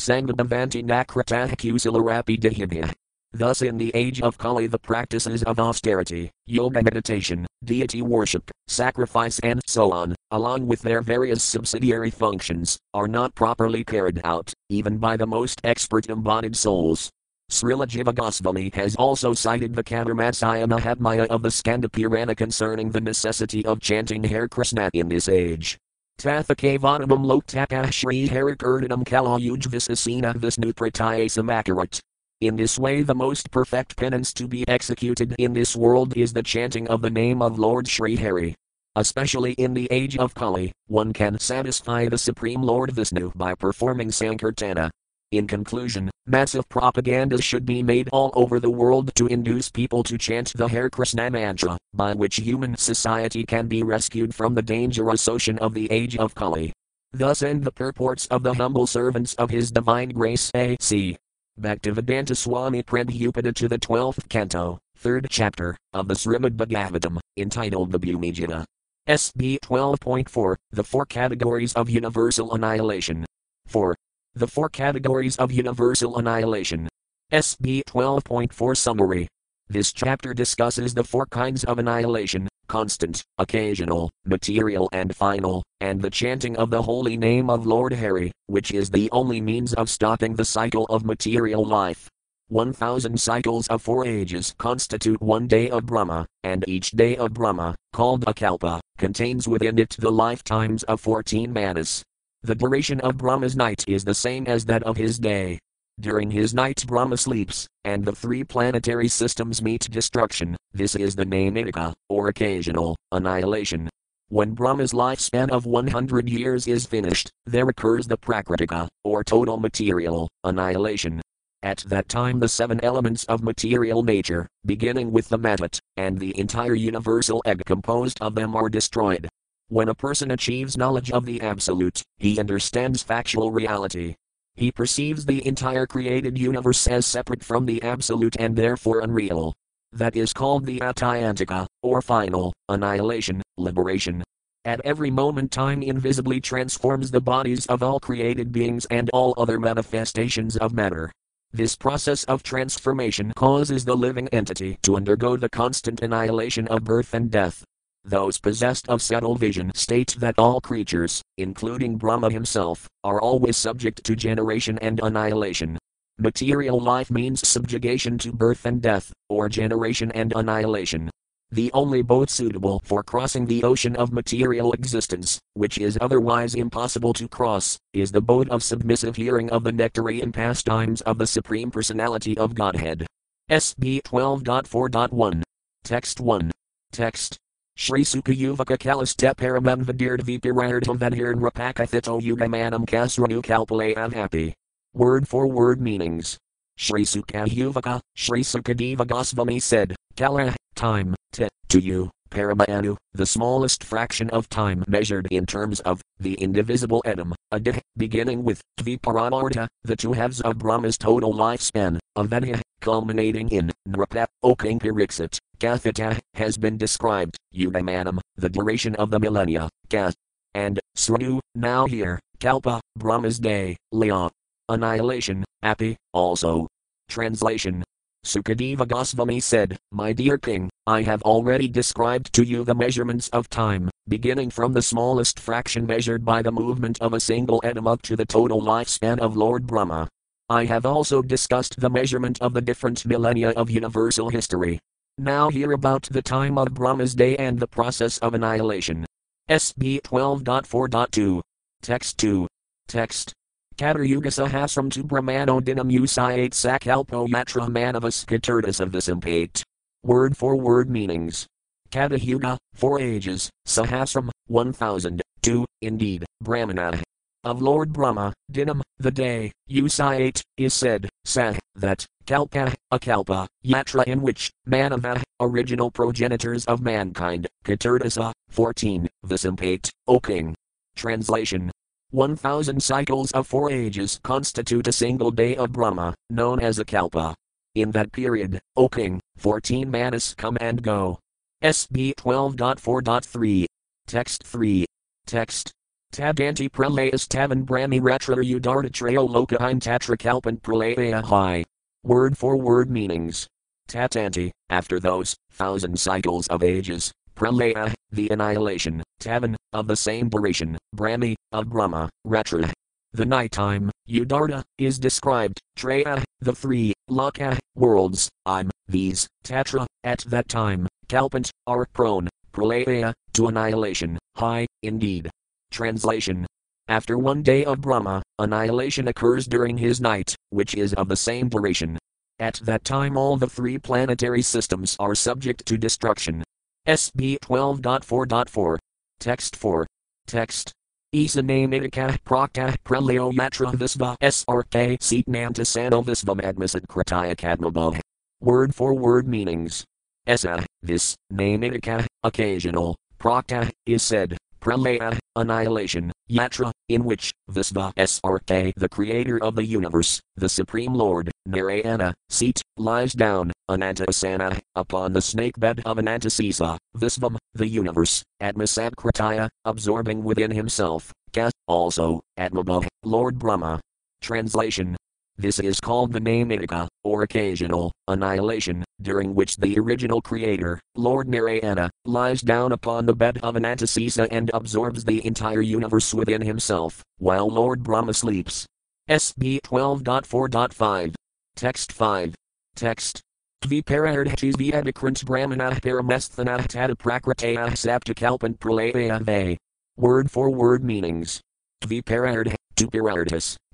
Speaker 1: sangamavanti nakratah kusilarapi. Thus, in the age of Kali, the practices of austerity, yoga meditation, deity worship, sacrifice, and so on, along with their various subsidiary functions, are not properly carried out, even by the most expert embodied souls. Srila Jiva Goswami has also cited the Caturmasya Mahatmya of the Skanda Purana concerning the necessity of chanting Hare Krishna in this age. Tathakavanamam Loktakah Shri Harikurdinam Kalayujvisasena Visnupratayasam In this way, the most perfect penance to be executed in this world is the chanting of the name of Lord Sri Hari. Especially in the age of Kali, one can satisfy the Supreme Lord Vishnu by performing Sankirtana, in conclusion, massive propaganda should be made all over the world to induce people to chant the Hare Krishna mantra, by which human society can be rescued from the dangerous ocean of the age of Kali. Thus end the purports of the humble servants of His Divine Grace A.C. Bhaktivedanta Swami Prabhupada to the 12th canto, 3rd chapter, of the Srimad Bhagavatam, entitled the Bhumi-gita. SB 12.4 The Four Categories of Universal Annihilation. 4. The Four Categories of Universal Annihilation. SB 12.4 Summary. This chapter discusses the four kinds of annihilation constant, occasional, material, and final, and the chanting of the holy name of Lord Hari, which is the only means of stopping the cycle of material life. 1000 cycles of four ages constitute one day of Brahma, and each day of Brahma, called a kalpa, contains within it the lifetimes of 14 Manus. The duration of Brahma's night is the same as that of his day. During his night, Brahma sleeps, and the three planetary systems meet destruction. This is the Naimitika, or occasional, annihilation. When Brahma's lifespan of 100 years is finished, there occurs the Prakritika, or total material, annihilation. At that time, the seven elements of material nature, beginning with the Mahat, and the entire universal egg composed of them are destroyed. When a person achieves knowledge of the Absolute, he understands factual reality. He perceives the entire created universe as separate from the Absolute and therefore unreal. That is called the Atyantika, or final, annihilation, liberation. At every moment, time invisibly transforms the bodies of all created beings and all other manifestations of matter. This process of transformation causes the living entity to undergo the constant annihilation of birth and death. Those possessed of subtle vision state that all creatures, including Brahma himself, are always subject to generation and annihilation. Material life means subjugation to birth and death, or generation and annihilation. The only boat suitable for crossing the ocean of material existence, which is otherwise impossible to cross, is the boat of submissive hearing of the nectarian pastimes of the Supreme Personality of Godhead. SB 12.4.1. Text 1. Text Shri Sukayuvaka Kalastep Pirardham Vedhirn Rapakathito Yugamanam Kasranu Kalpale happy. Word for word meanings. Shri Sukayuvaka, Shri Sukadeva Goswami said, Kala, time, te, to you, Paramanu, the smallest fraction of time measured in terms of the indivisible atom, adih, beginning with Dviparamarta, the two halves of Brahma's total lifespan, of Avadha, culminating in Nrapa, O King Pariksit, Kathita, has been described, Udamanam, the duration of the millennia, Kath, and Sranu, now here, Kalpa, Brahma's day, Laya. Annihilation, Api, also. Translation Sukadeva Goswami said, My dear king, I have already described to you the measurements of time, beginning from the smallest fraction measured by the movement of a single atom up to the total lifespan of Lord Brahma. I have also discussed the measurement of the different millennia of universal history. Now hear about the time of Brahma's day and the process of annihilation. SB 12.4.2. Text 2. Text. Kataryuga Sahasram to Brahmano Dinam Usayate Sakalpo Yatra Manavas Katurdas of the Simpate. Word for word meanings. Katahuga, four ages, Sahasram, one thousand, two, indeed, Brahmana. Of Lord Brahma, Dinam, the day, Usayate, is said, Sah, that, Kalpa, a Kalpa, Yatra in which, Manava, original progenitors of mankind, Katurdasa, 14, Visimpate, O king. Translation 1,000 cycles of four ages constitute a single day of Brahma, known as a kalpa. In that period, O king, 14 Manus come and go. SB 12.4.3. Text 3. Text. Tadanti pralayas tavan brahmi retrar udartatrayo lokahin tatrakalpan pralaya high. Word for word meanings. Tatanti, after those, thousand cycles of ages, pralaya, the annihilation, tavan, of the same duration, brahmi, of Brahma, Ratra. The nighttime, Udarta, is described, Traya, the three, Laka, worlds, I'm, these, Tatra, at that time, Kalpant, are prone, Pralaya, to annihilation, high, indeed. Translation After one day of Brahma, annihilation occurs during his night, which is of the same duration. At that time, all the three planetary systems are subject to destruction. SB 12.4.4. Text 4. Text. Isa namitika prakta prelio matra visva srk seatnanta sano visvam admisad krataya kadmabhav. Word for word meanings. Esa, this, namitika, occasional, prakta, is said, pralaya, annihilation, yatra, in which, Visva Srk, the creator of the universe, the supreme lord, Narayana, seat, lies down, Anantasana, upon the snake bed of Ananta Sesa, Visvam, the universe, Atmasabkritaya, absorbing within himself, Ka, also, Atmabhav, Lord Brahma. Translation this is called the namitika, or occasional, annihilation, during which the original creator, Lord Narayana, lies down upon the bed of an Ananta Sesa and absorbs the entire universe within himself, while Lord Brahma sleeps. SB 12.4.5. Text 5. Text. Dviparahardhachis vyadikrant brahmanah paramesthanah tadaprakrataah saptakalpant pralaya they. Word for word meanings. Dviparahardh, to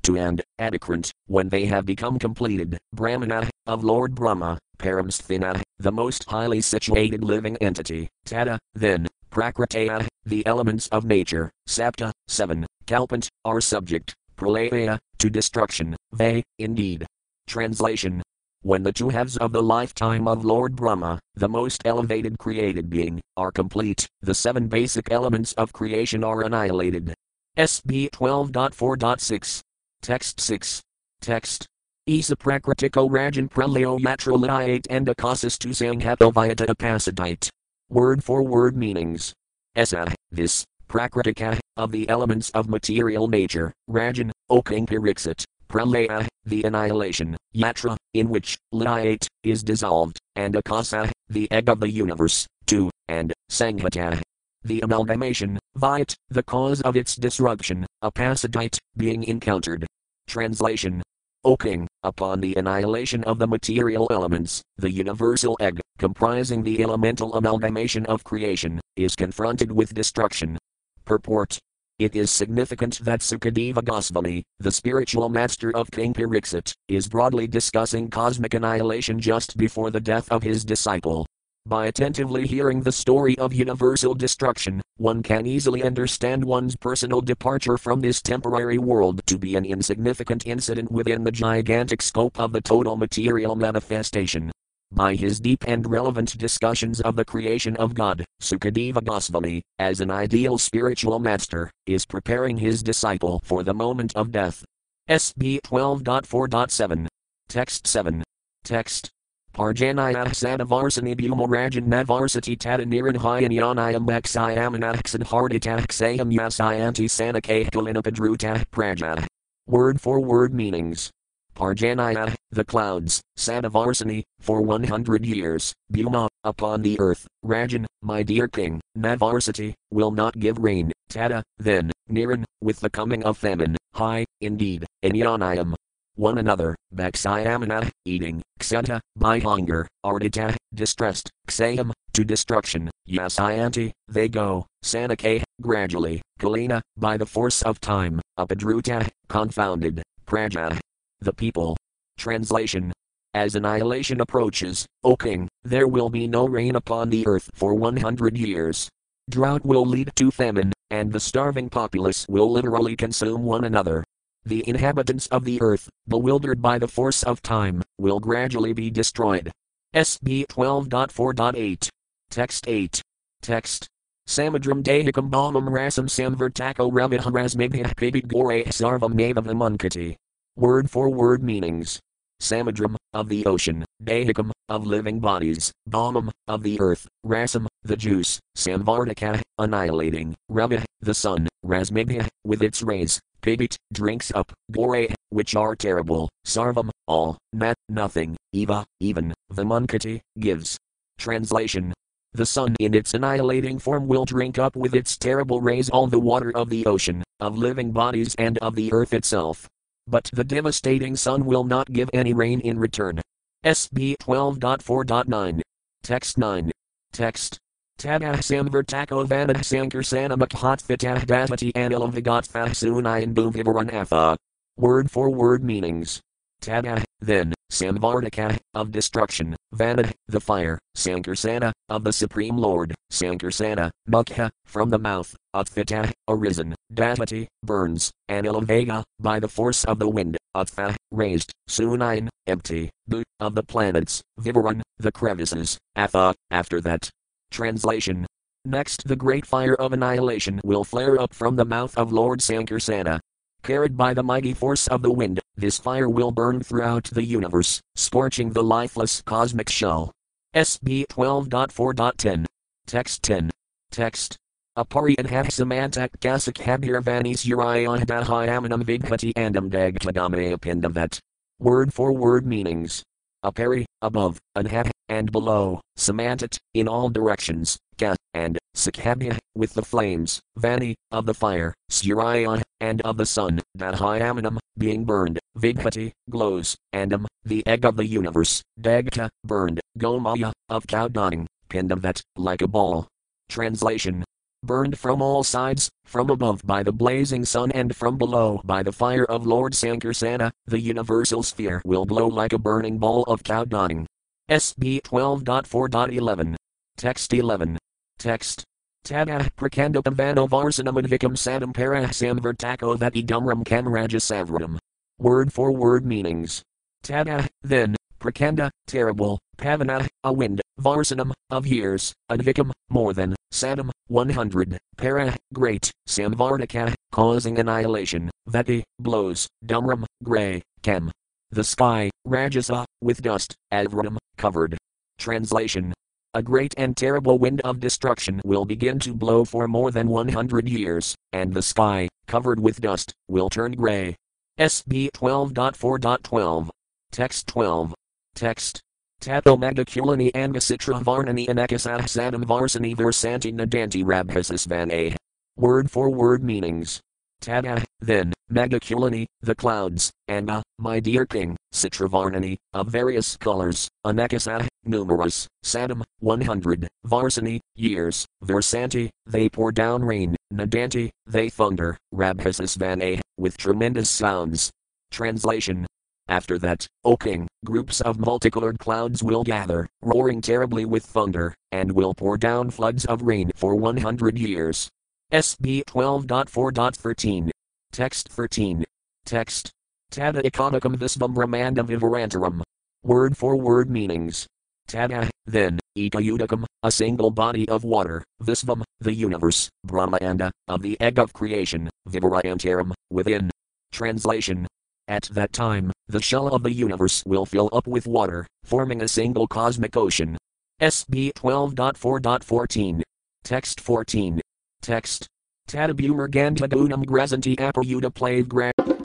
Speaker 1: to and, adequate, when they have become completed, Brahmana, of Lord Brahma, Paramsthina, the most highly situated living entity, Tata, then, Prakritaya, the elements of nature, Sapta, 7, Kalpant, are subject, Pralaya, to destruction, they, indeed. Translation. When the two halves of the lifetime of Lord Brahma, the most elevated created being, are complete, the seven basic elements of creation are annihilated. SB 12.4.6. Text 6. Text. Isa prakritiko rajan prelio matroliate and akasis to sanghapovayata apasadite. Word for word meanings. Esa, this, prakritika, of the elements of material nature, rajan, O King Pariksit, pralaya, the annihilation, yatra, in which, liate, is dissolved, and akasa, the egg of the universe, two, and, sanghata, the amalgamation, vit, the cause of its disruption, apacidite, being encountered. Translation O king, upon the annihilation of the material elements, the universal egg, comprising the elemental amalgamation of creation, is confronted with destruction. Purport it is significant that Sukadeva Goswami, the spiritual master of King Pariksit, is broadly discussing cosmic annihilation just before the death of his disciple. By attentively hearing the story of universal destruction, one can easily understand one's personal departure from this temporary world to be an insignificant incident within the gigantic scope of the total material manifestation. By his deep and relevant discussions of the creation of God, Sukadeva Goswami, as an ideal spiritual master, is preparing his disciple for the moment of death. SB 12.4.7. Text 7. Text. Parjanaya Sadavarsani Bhumarajan Navarsati Tataniranhayanyanayam Bhaksayamanaxan Harditaxayam Yasayanti Sanake Kalinapadruta Praja. Word for word meanings. Parjanaya, ah, the clouds, Sadavarsani, for 100 years, Bhuma, upon the earth, Rajan, my dear king, Navarsati, will not give rain, Tata, then, Niran, with the coming of famine, high, indeed, Inyanayam, one another, Baksayamana, eating, Kseta, by hunger, Ardita, distressed, Ksayam, to destruction, Yasayanti, they go, Sanake, gradually, Kalina, by the force of time, Upadruta, confounded, Praja, the people. Translation As annihilation approaches, O king, there will be no rain upon the earth for 100 years. Drought will lead to famine, and the starving populace will literally consume one another. The inhabitants of the earth, bewildered by the force of time, will gradually be destroyed. SB 12.4.8. Text 8. Text. Samadram dehikam balmam rasam samvartako raviharasmibhah pibig gore sarvam navavimunkati. Word for word meanings. Samadram, of the ocean, Dehikam, of living bodies, Balmam, of the earth, Rasam, the juice, Samvartaka, annihilating, Ravi, the sun, Rasmibha, with its rays, Pibit, drinks up, Gore, which are terrible, Sarvam, all, Nat, nothing, Eva, even, Vimunkati, gives. Translation the sun in its annihilating form will drink up with its terrible rays all the water of the ocean, of living bodies and of the earth itself. But the devastating sun will not give any rain in return. SB 12.4.9. Text 9. Text. Tadah samvartako vanah sankarsana makhatfitah dasmati anilam vigatfah sunayan bhuvivaranatha. Word for word meanings. Tada, then, Samvartaka, of destruction, Vanad, the fire, Sankarsana, of the Supreme Lord, Sankarsana, Mukha, from the mouth, Utfita, arisen, Dasmati, burns, Anilavega, by the force of the wind, Utfa, raised, Sunayan, empty, Bu, of the planets, Vivaran, the crevices, Atha, after that. Translation Next, the great fire of annihilation will flare up from the mouth of Lord Sankarsana, Carried by the mighty force of the wind, this fire will burn throughout the universe, scorching the lifeless cosmic shell. SB 12.4.10. Text 10. Text. Apari and Hapsamantak Kasak Habirvanis Uriah Dahayamanam Vigpati Andam Dagtadame Apindavat. Word for word meanings. Apari, above, Anhap, and below, Samantat, in all directions, Ka, and, Sakhabya, with the flames, Vani, of the fire, Surya, and of the sun, Dahayamanam, being burned, Vigpati, glows, Andam, the egg of the universe, Dagta, burned, Gomaya, of cow dung, Pindavat, like a ball. Translation Burned from all sides, from above by the blazing sun and from below by the fire of Lord Sankarsana, the universal sphere will glow like a burning ball of cow dung. SB 12.4.11. Text 11. Text. Tadah prakandapam vanovarsanam advikam sadam parahsam vertako idumram kamrajasavram. Word for word meanings. Tadah, then, prakanda, terrible, pavana, a wind, varsanam, of years, advikam, more than, sadam, 100, para, great, samvartaka, causing annihilation, vati, blows, dumram, gray, Kem. The sky, rajasa, with dust, avram, covered. Translation. A great and terrible wind of destruction will begin to blow for more than 100 years, and the sky, covered with dust, will turn gray. SB 12.4.12. Text 12. Text. Tato Magdakulani Angasitra Varnani Anakasah Sadam Varsani Versanti Nadanti Rabhasas Word for word meanings. Tada, then, Magdakulani, the clouds, Anga, uh, my dear king, Citravarnani, of various colors, Anakasa, numerous, Sadam, 100, Varsani, years, Versanti, they pour down rain, Nadanti, they thunder, Rabhasasvane, with tremendous sounds. Translation After that, O king, groups of multicolored clouds will gather, roaring terribly with thunder, and will pour down floods of rain for 100 years. SB 12.4.13. Text 13. Text. Tada iconicum visvam brahmanda vivarantaram. Word for word meanings. Tada, then, ekayudakam, a single body of water, visvam, the universe, brahmanda, uh, of the egg of creation, vivarayantaram, within. Translation. At that time, the shell of the universe will fill up with water, forming a single cosmic ocean. SB 12.4.14. Text 14. Text. Tadabumer Gandhagunam Grazanti Apayuda Plave.